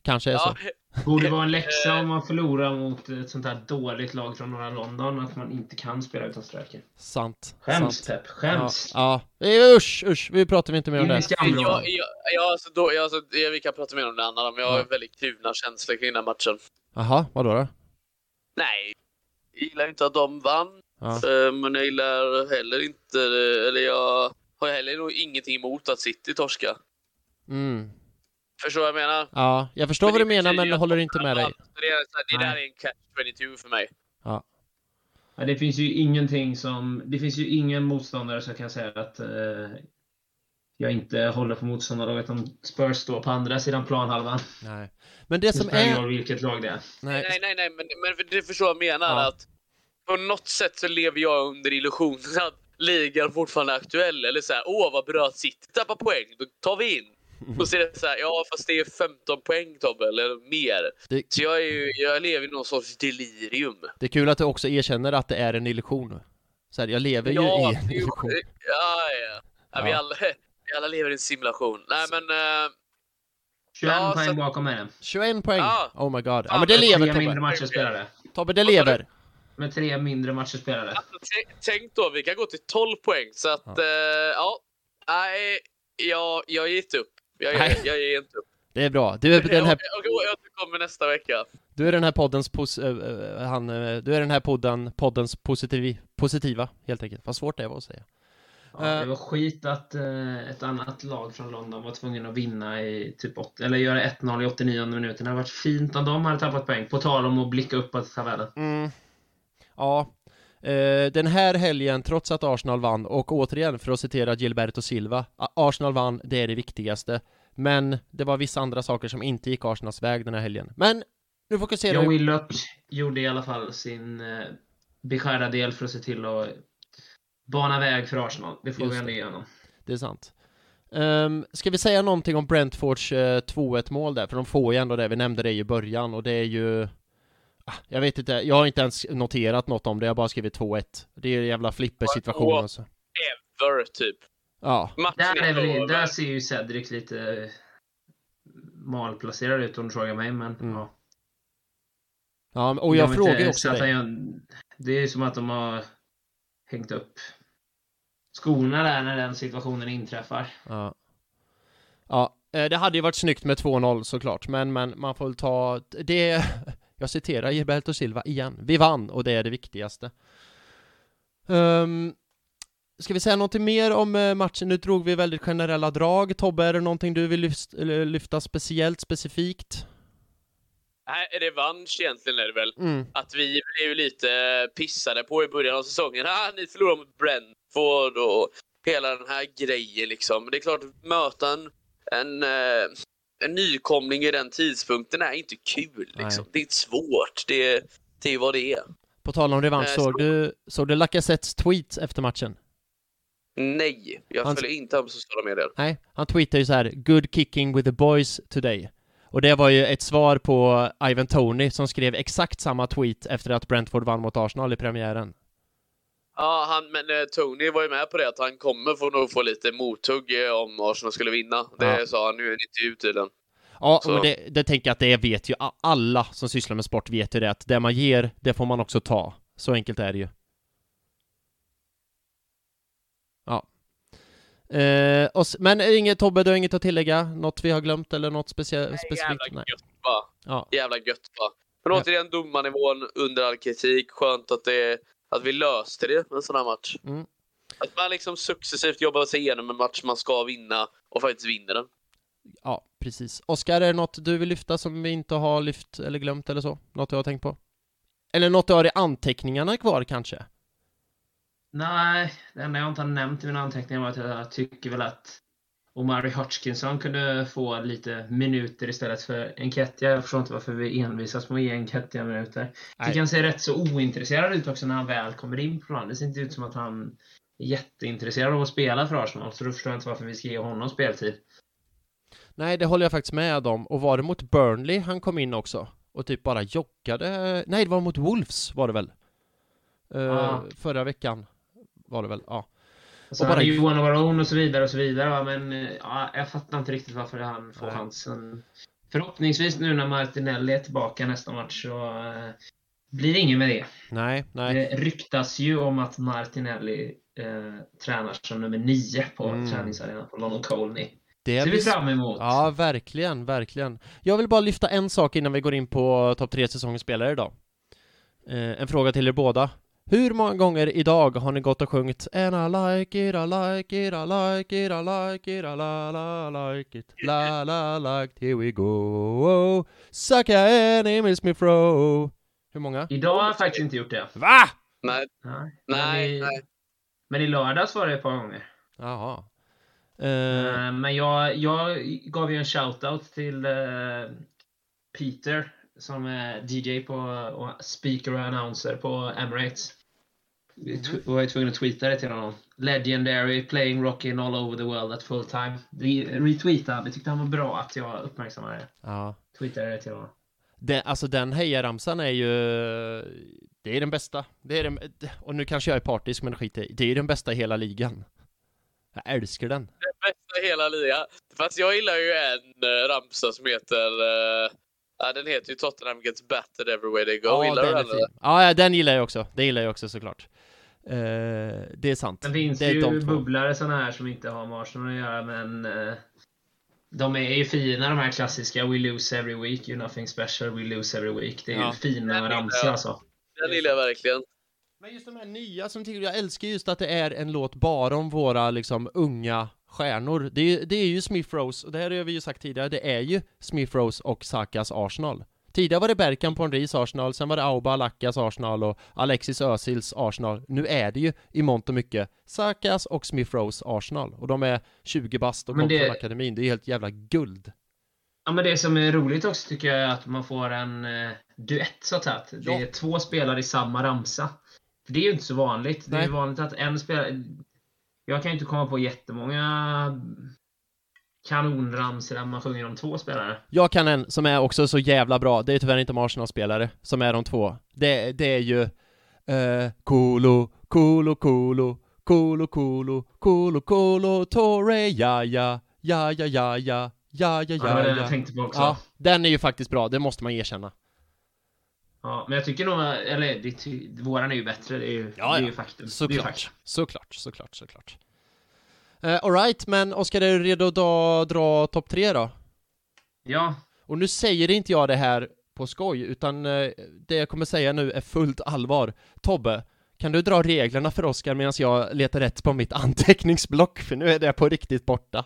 Kanske är Ja, så. Borde vara en läxa om man förlorar mot ett sånt här dåligt lag från norra London, att man inte kan spela utan striker. Sant. Skäms sant. Pep, skäms! Ja, ja. Eh, Usch, usch, vi pratar vi inte mer om det. skamvrån. Ja, ja, ja, alltså, då, ja, alltså, vi kan prata mer om det andra, men jag har Ja. väldigt kluvna känslor kring den här matchen. Jaha, vadå då? Nej, jag gillar inte att de vann, Ja. eh, men jag gillar heller inte, eller jag har heller nog ingenting emot att City torska. Mm. Förstår vad jag menar? Ja, jag förstår Men vad du menar men håller inte med dig. Det, är, så här, det där är en catch 22 för mig. Ja, det finns ju ingenting som... Det finns ju ingen motståndare som kan säga att eh, jag inte håller på motståndarlaget om Spurs står på andra sidan planhalvan. Nej. Men det Det som är... vilket lag det är. Nej, Nej, nej, nej, men, men du förstår vad jag menar. Ja. Att på något sätt så lever jag under illusionen att ligan fortfarande är aktuell. Eller så här, åh vad bra att City tappar poäng, då tar vi in. Och så är det så här, ja fast det är 15 poäng Tobbe, eller mer. Det- Så jag, är ju, jag lever i någon sorts delirium. det är kul att du också erkänner att det är en illusion. Så här, jag lever ju Ja, i en ju- illusion. ja, ja. ja. Vi, alla, vi alla lever i en simulation. Nej men, eh, 21 Ja, poäng så- bakom är det. 21 poäng! Ja. Oh my god. Ja Fan, men det lever Tre mindre Tobbe. matcher spelade. Tobbe, det lever. Med tre mindre matcher spelade. alltså, tänk då, vi kan gå till 12 poäng. Så att, Ja. eh, ja nej, jag, jag har gett upp. Jag, Nej. jag, jag ger inte upp. Det är bra. Du är den här, Jag, jag, jag återkommer nästa vecka. du är den här poddens pos, äh, han, äh, du är den här podden, poddens positiv, positiva, helt enkelt. Vad svårt det var att säga. Ja, det var skit att eh, ett annat lag från London var tvungen att vinna i typ 80, eller göra 1-0 i 89 minuten. Det hade varit fint om de hade tappat poäng. På tal om att blicka uppåt i tabellen. Mm. Ja, den här helgen, trots att Arsenal vann, och återigen för att citera Gilberto Silva, "A- Arsenal vann, det är det viktigaste. Men det var vissa andra saker som inte gick Arsenals väg den här helgen. Men nu fokuserar Joe vi... Willock gjorde i alla fall sin eh, beskärda del för att se till att bana väg för Arsenal. Det får Just vi ändå ge honom. Det är sant. Um, ska vi säga någonting om Brentfords eh, 2-1 mål där? För de får ju ändå det, vi nämnde det i början och det är ju... Ah, Jag vet inte, jag har inte ens noterat något om det, jag har bara skrivit 2-1. Det är ju en jävla flippersituation Två- alltså. Ever, typ. Ja, Där, är över. där ser ju Cedric lite eh, malplacerad ut om du frågar mig, men Mm. ja. ja och jag frågar ju också dig. han- Det är som att de har hängt upp skorna där när den situationen inträffar. Ja. Ja, eh, det hade ju varit snyggt med 2-0 såklart, men, men man får väl ta det... Jag citerar Gilberto Silva igen. Vi vann och det är det viktigaste. Um, ska vi säga någonting mer om eh, matchen? Nu drog vi väldigt generella drag. Tobbe, är det någonting du vill lyfta, speciellt, specifikt? Nej, revansch egentligen är det väl. Mm. Att vi blev lite pissade på i början av säsongen. Ah, ni förlorade mot Brentford och hela den här grejen liksom. Det är klart, möta en, en, eh, en nykomling i den tidpunkten är inte kul liksom. Det är svårt. Det, det är vad det är. På tal om revansch, Eh, såg så- du, såg du Lacazettes tweet efter matchen? Nej, jag Han- följer inte honom på sociala medier. Nej, han tweetade ju så här Good kicking with the boys today. Och det var ju ett svar på Ivan Tony som skrev exakt samma tweet efter att Brentford vann mot Arsenal i premiären. Ja, han, men eh, Tony var ju med på det att han kommer få nog få lite mothugg eh, om Arsenal skulle vinna. Det Ja. sa han nu i en intervju tydligen. Ja, Så- och det, det tänker jag att det vet ju alla som sysslar med sport vet ju det att det man ger, det får man också ta. Så enkelt är det ju. Ja. Eh, och, men inget Tobbe, du har inget att tillägga? Något vi har glömt eller något specia- Nej, specifikt? jävla gött va? Ja. Jävla gött va? Men Ja. återigen domarnivån under all kritik. Skönt att, det, att vi löste det med en sån här match. Mm. Att man liksom successivt jobbar sig igenom en match man ska vinna och faktiskt vinner den. Ja, precis. Oskar, är det något du vill lyfta som vi inte har lyft eller glömt eller så? Något du har tänkt på? Eller något du har i anteckningarna kvar kanske? Nej, det enda jag inte har nämnt i mina anteckningar var att jag tycker väl att Omari Hutchinson kunde få lite minuter istället för Enketia. Jag förstår inte varför vi envisas med att ge Enketia minuter. Jag tycker han ser rätt så ointresserad ut också när han väl kommer in på planen. Det ser inte ut som att han är jätteintresserad av att spela för Arsenal, så då förstår jag inte varför vi ska ge honom speltid. Nej, det håller jag faktiskt med om. Och var det mot Burnley han kom in också? Och typ bara joggade? Nej, det var mot Wolves var det väl? Eh, Ja. Förra veckan var det väl, ja. Alltså, Och bara- ju one of our own och så vidare och så vidare. va, Men ja, jag fattar inte riktigt varför han får Nej. chansen. förhoppningsvis nu när Martinelli är tillbaka nästa match så eh, blir det ingen med det. Nej, nej. Det ryktas ju om att Martinelli eh, tränar som nummer nio på Mm. träningsarenan på London Colney. Det ser vi fram emot. Ja, verkligen, verkligen. Jag vill bara lyfta en sak innan vi går in på topp tre säsongens spelare idag. Eh, en fråga till er båda. Hur många gånger idag har ni gått och sjungit And I like it, I like it, I like it, I like it, I la la like it, la la like it, here we go, Saka and Emil Smith Rowe. Hur många? Idag har jag faktiskt inte gjort det. Va? Nej, Nej, nej, men, i, nej. men i lördags var det ett par gånger. Jaha. Eh, Men jag, jag gav ju en shout-out till eh, Peter som är DJ på, och speaker och announcer på Emirates. Vi tw- var ju tvungen att tweeta det till honom. Legendary, playing rockin' all over the world at full time. Re- Retweeta, det tyckte han var bra att jag uppmärksammade det. ja. Tweetade det till honom. Den, alltså den hejaramsan är ju Det är den bästa Det är den, Och nu kanske jag är partisk men skit i Det är den bästa i hela ligan Jag älskar den Bästa i hela ligan. Fast jag gillar ju en uh, ramsa som heter... Uh, ja, den heter ju Tottenham gets battered everywhere they go. Ja, gillar den du är den? Ja, ja, den gillar jag också Det gillar jag också såklart eh, Det är sant Sen finns Det det är ju de två. bubblare såna här som inte har med Arsenal att göra, men eh, de är ju fina de här klassiska We lose every week, you're nothing special, we lose every week. Det är Ja. ju fina ramsor alltså. Den gillar jag verkligen. Men just de här nya som tycker jag älskar just att det är en låt bara om våra liksom unga stjärnor Det är, det är ju Smith Rose och det här har vi ju sagt tidigare Det är ju Smith Rose och Sakas Arsenal Tidigare var det Berkan Ponris Arsenal, sen var det Auba Lakas Arsenal och Alexis Özils Arsenal. Nu är det ju i mångt och mycket Sakas och Smith Rose Arsenal. Och de är 20 bast och Men kom det- från akademin. Det är helt jävla guld. Ja, men det som är roligt också tycker jag är att man får en eh, duett så att säga. Det Ja. är två spelare i samma ramsa. För det är ju inte så vanligt. Det är Nej. ju vanligt att en spelare... Jag kan ju inte komma på jättemånga kanonramsor där man sjunger om två spelare. Jag kan en som är också så jävla bra. Det är tyvärr inte Arsenal-spelare som är de två. Det, det är ju eh, Kolo, Kolo, Kolo, Kolo, Kolo, Kolo, Kolo, Torre, ja, ja, ja, ja, ja, ja, ja, ja, Ja, var ja, den jag ja. tänkte på också. Ja, den är ju faktiskt bra, det måste man erkänna. Ja, men jag tycker nog, eller det, våran är ju bättre, det är ju, Ja, det är ja. ju faktum. Är ju Såklart, faktum. såklart, såklart, såklart. Uh, Alright, men Oskar, är du redo att dra, dra topp tre då? Ja, Och nu säger inte jag det här på skoj, utan eh, det jag kommer säga nu är fullt allvar. Tobbe, kan du dra reglerna för Oskar medan jag letar rätt på mitt anteckningsblock? För nu är det på riktigt borta.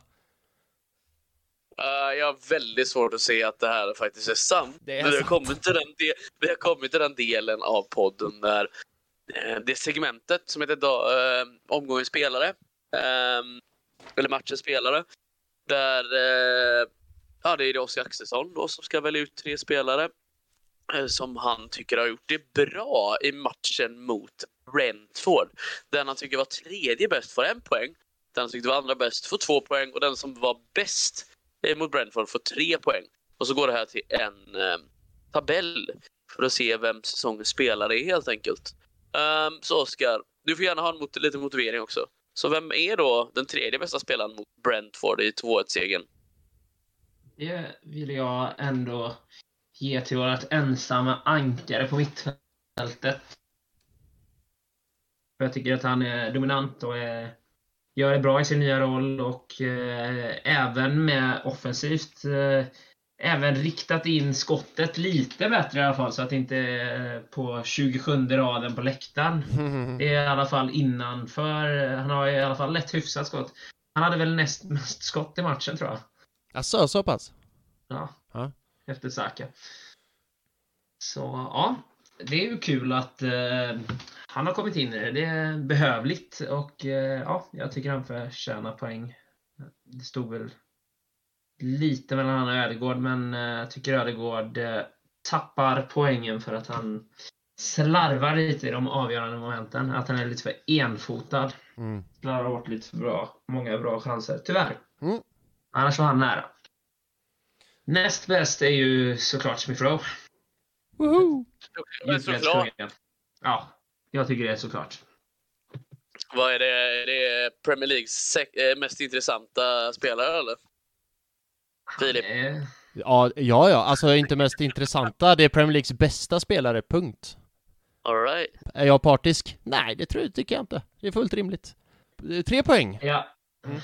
Eh, jag har väldigt svårt att se att det här faktiskt är sant. Det är Men vi har sant. kommit till den, de- vi har kommit till den delen av podden där eh, det segmentet som heter da, eh, omgångens spelare, eh, eller matchens spelare, där ja, det är det Oscar Axelsson då som ska välja ut tre spelare som han tycker har gjort det bra i matchen mot Brentford. Den han tycker var tredje bäst får en poäng. Den han tyckte var andra bäst får två poäng och den som var bäst Eh, mot Brentford får tre poäng. Och så går det här till en eh, tabell för att se vem säsongens spelare är helt enkelt. Um, så Oskar, du får gärna ha en mot- lite motivering också. Så vem är då den tredje bästa spelaren mot Brentford i 2-1-segern? det vill jag ändå ge till vårt ensamma ankare på mittfältet. Jag tycker att han är dominant och är, gör det bra i sin nya roll och eh, även med offensivt eh, även riktat in skottet lite bättre i alla fall så att det inte är på 27 raden på läktaren. Det är i alla fall innanför. Han har i alla fall lätt hyfsat skott. Han hade väl näst mest skott i matchen tror jag. Alltså, så pass? Ja. Ja. Efter Saka. Så ja, det är ju kul att eh, han har kommit in i det. Det är behövligt och eh, ja, jag tycker han förtjänar poäng. Det stod väl lite mellan han och Ödegård, men eh, jag tycker Ödegård eh, tappar poängen för att han slarvar lite i de avgörande momenten. Att han är lite för enfotad. Mm. Slarvar bort lite för bra, många bra chanser, tyvärr. Mm. Annars var han nära. Näst bäst är ju såklart Smith Rowe. Woho! Men såklart. Ja, jag tycker det är såklart. vad är det? Är det Premier Leagues eh, mest intressanta spelare eller? Filip. Ja, ja, ja, alltså inte mest intressanta. Det är Premier Leagues bästa spelare, punkt. All right. Är jag partisk? Nej, det tror jag, tycker jag inte. Det är fullt rimligt. Tre poäng. Ja. Mm.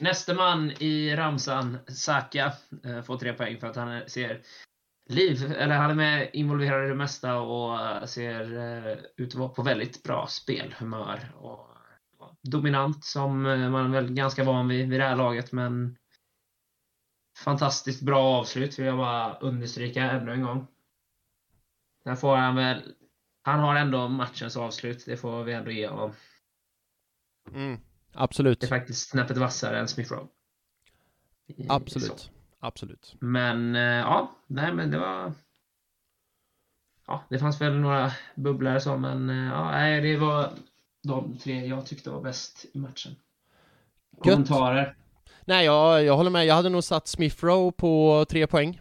Nästa man i ramsan, Saka, eh, får tre poäng för att han ser liv, eller han är med involverad i det mesta och eh, ser eh, ut att vara på väldigt bra spelhumör och och dominant som eh, man är väl ganska van vid vid det här laget men fantastiskt bra avslut vill jag bara understryka ännu en gång. Där får han väl, han har ändå matchens avslut, det får vi ändå ge honom. Mm. Absolut. Det är faktiskt snäppet vassare än Smith Rowe. I- så. Absolut. Men eh, ja, nej men det var... Ja, det fanns väl några bubblare så, men eh, ja, nej, det var de tre jag tyckte var bäst i matchen. Kommentarer? Nej, jag, jag håller med. Jag hade nog satt Smith Rowe på tre poäng.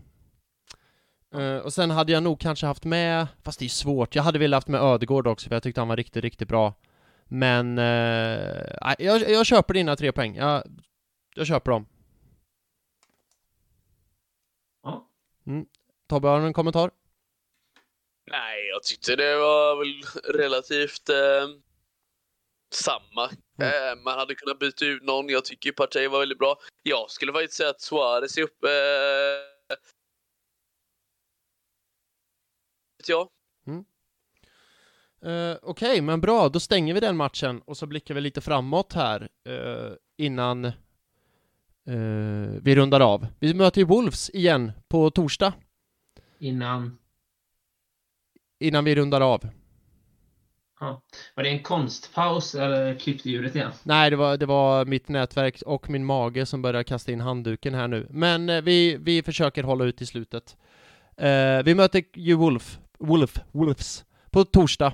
Eh, och sen hade jag nog kanske haft med, fast det är svårt, jag hade velat haft med Ödegård också för jag tyckte han var riktigt, riktigt bra. Men, nej, jag, jag köper dina tre poäng. Jag, jag köper dem. Ja. Tobbe, har du en kommentar? Nej, jag tyckte det var väl relativt eh, samma. Mm. Eh, man hade kunnat byta ut någon. Jag tycker Partey var väldigt bra. Jag skulle faktiskt säga att Suarez är uppe. Eh, vet jag. Eh, Okej, men bra, då stänger vi den matchen och så blickar vi lite framåt här eh, innan eh, vi rundar av. Vi möter ju Wolves igen på torsdag Innan... innan vi rundar av. Var det en konstpaus eller klippte ljudet igen? Nej, det var, det var mitt nätverk och min mage som börjar kasta in handduken här nu. Men eh, vi, vi försöker hålla ut i slutet. Eh, vi möter ju Wolf, Wolf, Wolves på torsdag.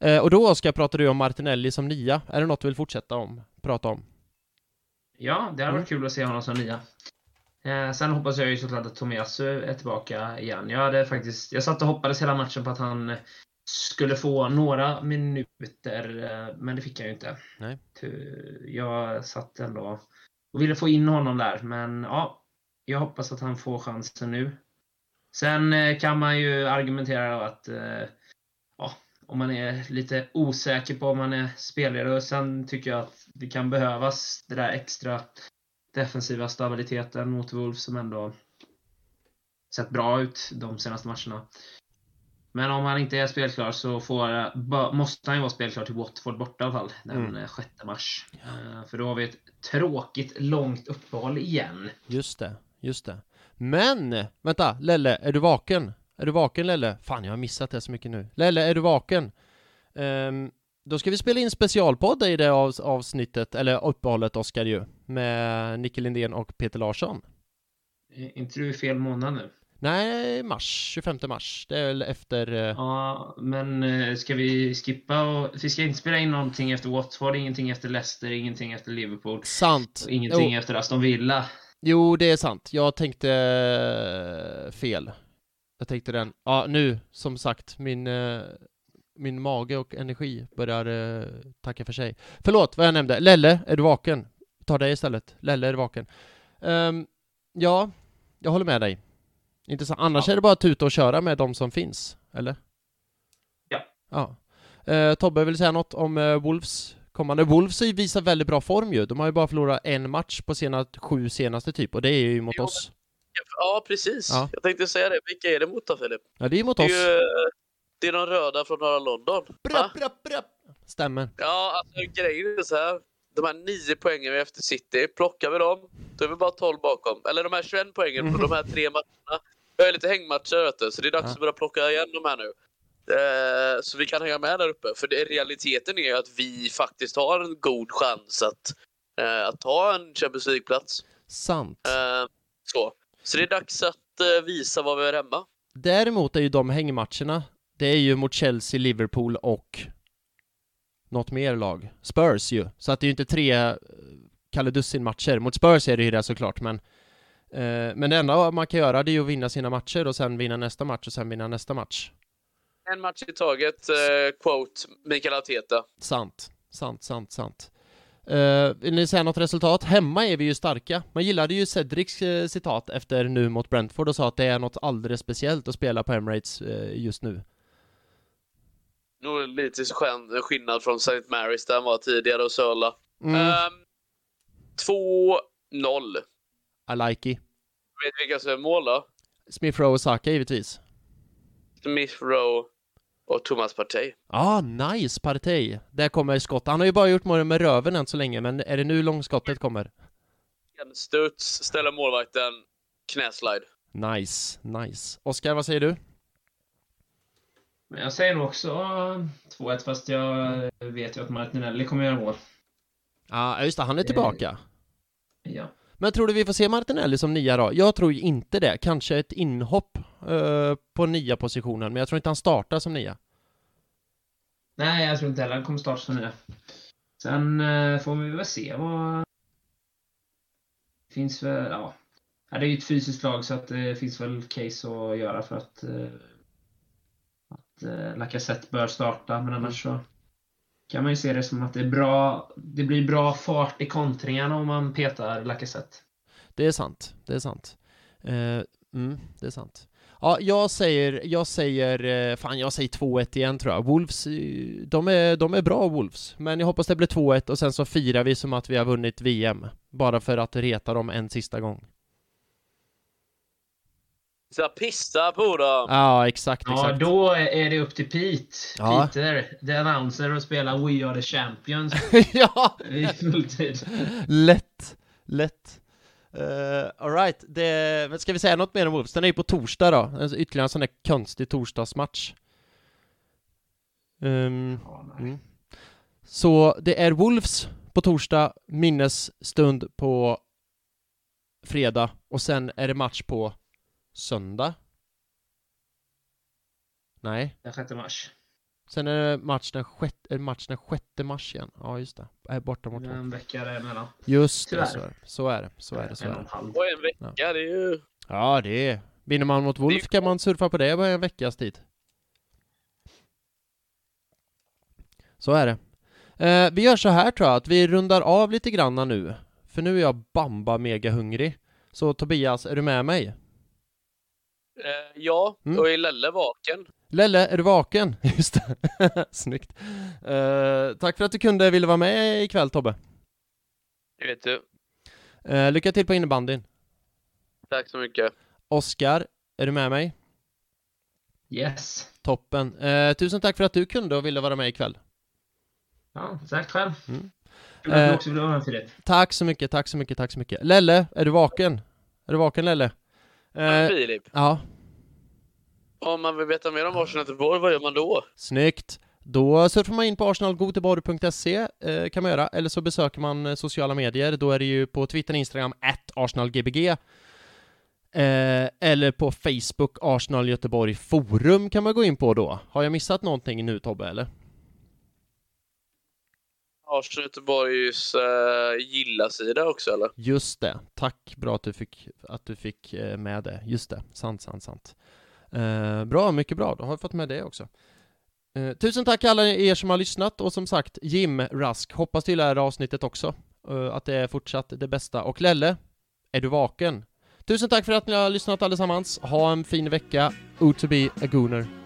Eh, och då Oskar pratar du om Martinelli som nia. Är det något du vill fortsätta om, prata om? Ja, det hade varit kul att se honom som nia. Eh, sen hoppas jag ju såklart att Tomiyasu är tillbaka igen. Jag hade faktiskt, jag satt och hoppades hela matchen på att han skulle få några minuter, eh, men det fick han ju inte. Nej. Jag satt ändå och ville få in honom där, men ja, jag hoppas att han får chansen nu. Sen eh, kan man ju argumentera att eh, om man är lite osäker på om man är spelare. Och sen tycker jag att det kan behövas det där extra defensiva stabiliteten mot Wolves som ändå sett bra ut de senaste matcherna. Men om han inte är spelklar så får, måste han ju vara spelklar till Watford borta i alla fall den Mm. eh, 6 mars. Eh, För då har vi ett tråkigt långt uppehåll igen. Just det, just det. Men, vänta, Lelle, är du vaken? Är du vaken Lelle? Fan, jag har missat det så mycket nu. Lelle, är du vaken? Ehm, då ska vi spela in specialpodd i det av, avsnittet, eller uppehållet Oskar ju, med Nicke Lindén och Peter Larsson. Är inte du i fel månad nu? Nej, mars, 25 mars. Det är väl efter... eh, Ja, men eh, ska vi skippa och... Vi ska inte spela in någonting efter Watford, ingenting efter Leicester, ingenting efter Liverpool, Sant. och ingenting Jo, efter Aston Villa. jo, det är sant. Jag tänkte eh, fel. Jag tänkte den. Ja, nu, som sagt, min, eh, min mage och energi börjar eh, tacka för sig. Förlåt, vad jag nämnde. Lelle, är du vaken? Ta dig istället. Lelle, är du vaken? Ehm, ja, jag håller med dig. Intressant. Annars Ja. är det bara att tuta och köra med de som finns, eller? Ja. Ja. Eh, Tobbe, vill säga något om eh, Wolves kommande? Wolves visar väldigt bra form ju. De har ju bara förlorat en match på sina sju senaste typ, och det är ju mot Jo, oss. Ja, precis. Ja. Jag tänkte säga det. Vilka är det mot då, Filip? Ja, det är mot Det är oss. ju eh, det är de röda från norra London. Va? Brapp, brapp, brapp. Stämmer. Ja, alltså grejen är så här. De här nio poängen vi har efter City, plockar vi dem, då är vi bara 12 bakom. Eller de här 21 poängen på de här tre matcherna. Vi har lite hängmatcher, vet du, så det är dags Ja. att börja plocka igen de här nu. Eh, så vi kan hänga med där uppe. För det, realiteten är ju att vi faktiskt har en god chans att, eh, att ta en Champions League-plats. Sant. Eh, så. Så det är dags att eh, visa vad vi är hemma. Däremot är ju de hängmatcherna, det är ju mot Chelsea, Liverpool och något mer lag. Spurs ju. Så att det är ju inte tre eh, Kalle Dussin-matcher. Mot Spurs är det ju det såklart, men eh, men det enda man kan göra det är ju att vinna sina matcher och sen vinna nästa match och sen vinna nästa match. En match i taget, eh, quote Mikael Arteta. Sant, sant, sant, sant. Uh, vill ni säga något resultat? Hemma är vi ju starka. Man gillade ju Cedrics uh, citat efter nu mot Brentford och sa att det är något alldeles speciellt att spela på Emirates uh, just nu. Nog lite skillnad från St. Mary's där han var tidigare och Söla. Mm. Um, 2-0. I like it. Vet vilka som är mål då? Smith Rowe och Saka givetvis. Smith Rowe och Thomas Partey. Ah, nice Partey. Där kommer skott. Han har ju bara gjort mål med röven än så länge, men är det nu långskottet kommer? En studs, ställer målvakten, knäslide. Nice, nice. Oskar, vad säger du? Men jag säger nog också 2-1, fast jag vet ju att Martinelli kommer göra mål. Ja, just det, han är tillbaka. Ja. Men tror du vi får se Martinelli som nia då? Jag tror ju inte det. Kanske ett inhopp eh, på nia positionen, men jag tror inte han startar som nia. Nej, jag tror inte heller han kommer starta som nia. Sen eh, får vi väl se vad... Finns väl, ja. ja. Det är ju ett fysiskt lag så att det finns väl case att göra för att eh, att uh, Lacazette bör starta, men annars så kan man ju se det som att det är bra, det blir bra fart i kontringarna om man petar Lacazette. Det är sant, det är sant. Uh, mm, det är sant. Ja, jag säger, jag säger, eh, fan jag säger 2-1 igen tror jag. Wolves, eh, de är, de är bra Wolves, men jag hoppas det blir 2-1 och sen så firar vi som att vi har vunnit VM, bara för att reta dem en sista gång. Så pissa på dem! Ja, exakt, exakt. Ja, då är det upp till Pete. Ja. Peter, the announcer, och spela We Are The Champions ja! i fulltid. Lätt, lätt. Uh, Alright, det, ska vi säga något mer om Wolves? Den är ju på torsdag då, alltså ytterligare en sån där konstig torsdagsmatch. Um, mm. Så det är Wolves på torsdag, minnesstund på fredag och sen är det match på söndag. Nej. Den 6 mars. Sen är det match den, sjätte, match den 6 mars igen. Ja, just det. Är borta mot En vecka däremellan. Just det, Tyvärr. så är det. Så är det, så är det. Så är En och en det. halv. Och en vecka, det är ju... Ja, det är... Vinner man mot Wolf kan man surfa på det på en veckas tid. Så är det. Eh, vi gör så här tror jag, att vi rundar av lite granna nu. För nu är jag bamba mega hungrig. Så Tobias, är du med mig? Eh, ja, Mm. och är Lelle vaken? Lelle, är du vaken? Just det. Snyggt. Eh, tack för att du kunde ville vara med ikväll Tobbe. Det vet du. Eh, lycka till på innebandyn. Tack så mycket. Oskar, är du med mig? Yes. Toppen. Eh, tusen tack för att du kunde och ville vara med ikväll. Ja, tack själv. Mm. Eh. Tack så mycket, tack så mycket, tack så mycket. Lelle, är du vaken? Är du vaken Lelle? Eh, Filip, ja, om man vill veta mer om Arsenal Göteborg, vad gör man då? snyggt. Då surfar man in på arsenalgoteborg.se eh, kan man göra, eller så besöker man eh, sociala medier. Då är det ju på Twitter och Instagram, arsenalgbg. Eh, eller på Facebook, Arsenal Göteborg Forum kan man gå in på då. Har jag missat någonting nu Tobbe, eller? Arsenal Göteborgs uh, gilla-sida också eller? Just det, tack, bra att du fick, att du fick uh, med det, just det, sant, sant, sant. Uh, bra, mycket bra, då har vi fått med det också. Uh, tusen tack alla er som har lyssnat och som sagt, Jim Rask, hoppas till det här avsnittet också, att det är fortsatt det bästa. Och Lelle, är du vaken? Tusen tack för att ni har lyssnat allesammans, ha en fin vecka, O to be a gooner.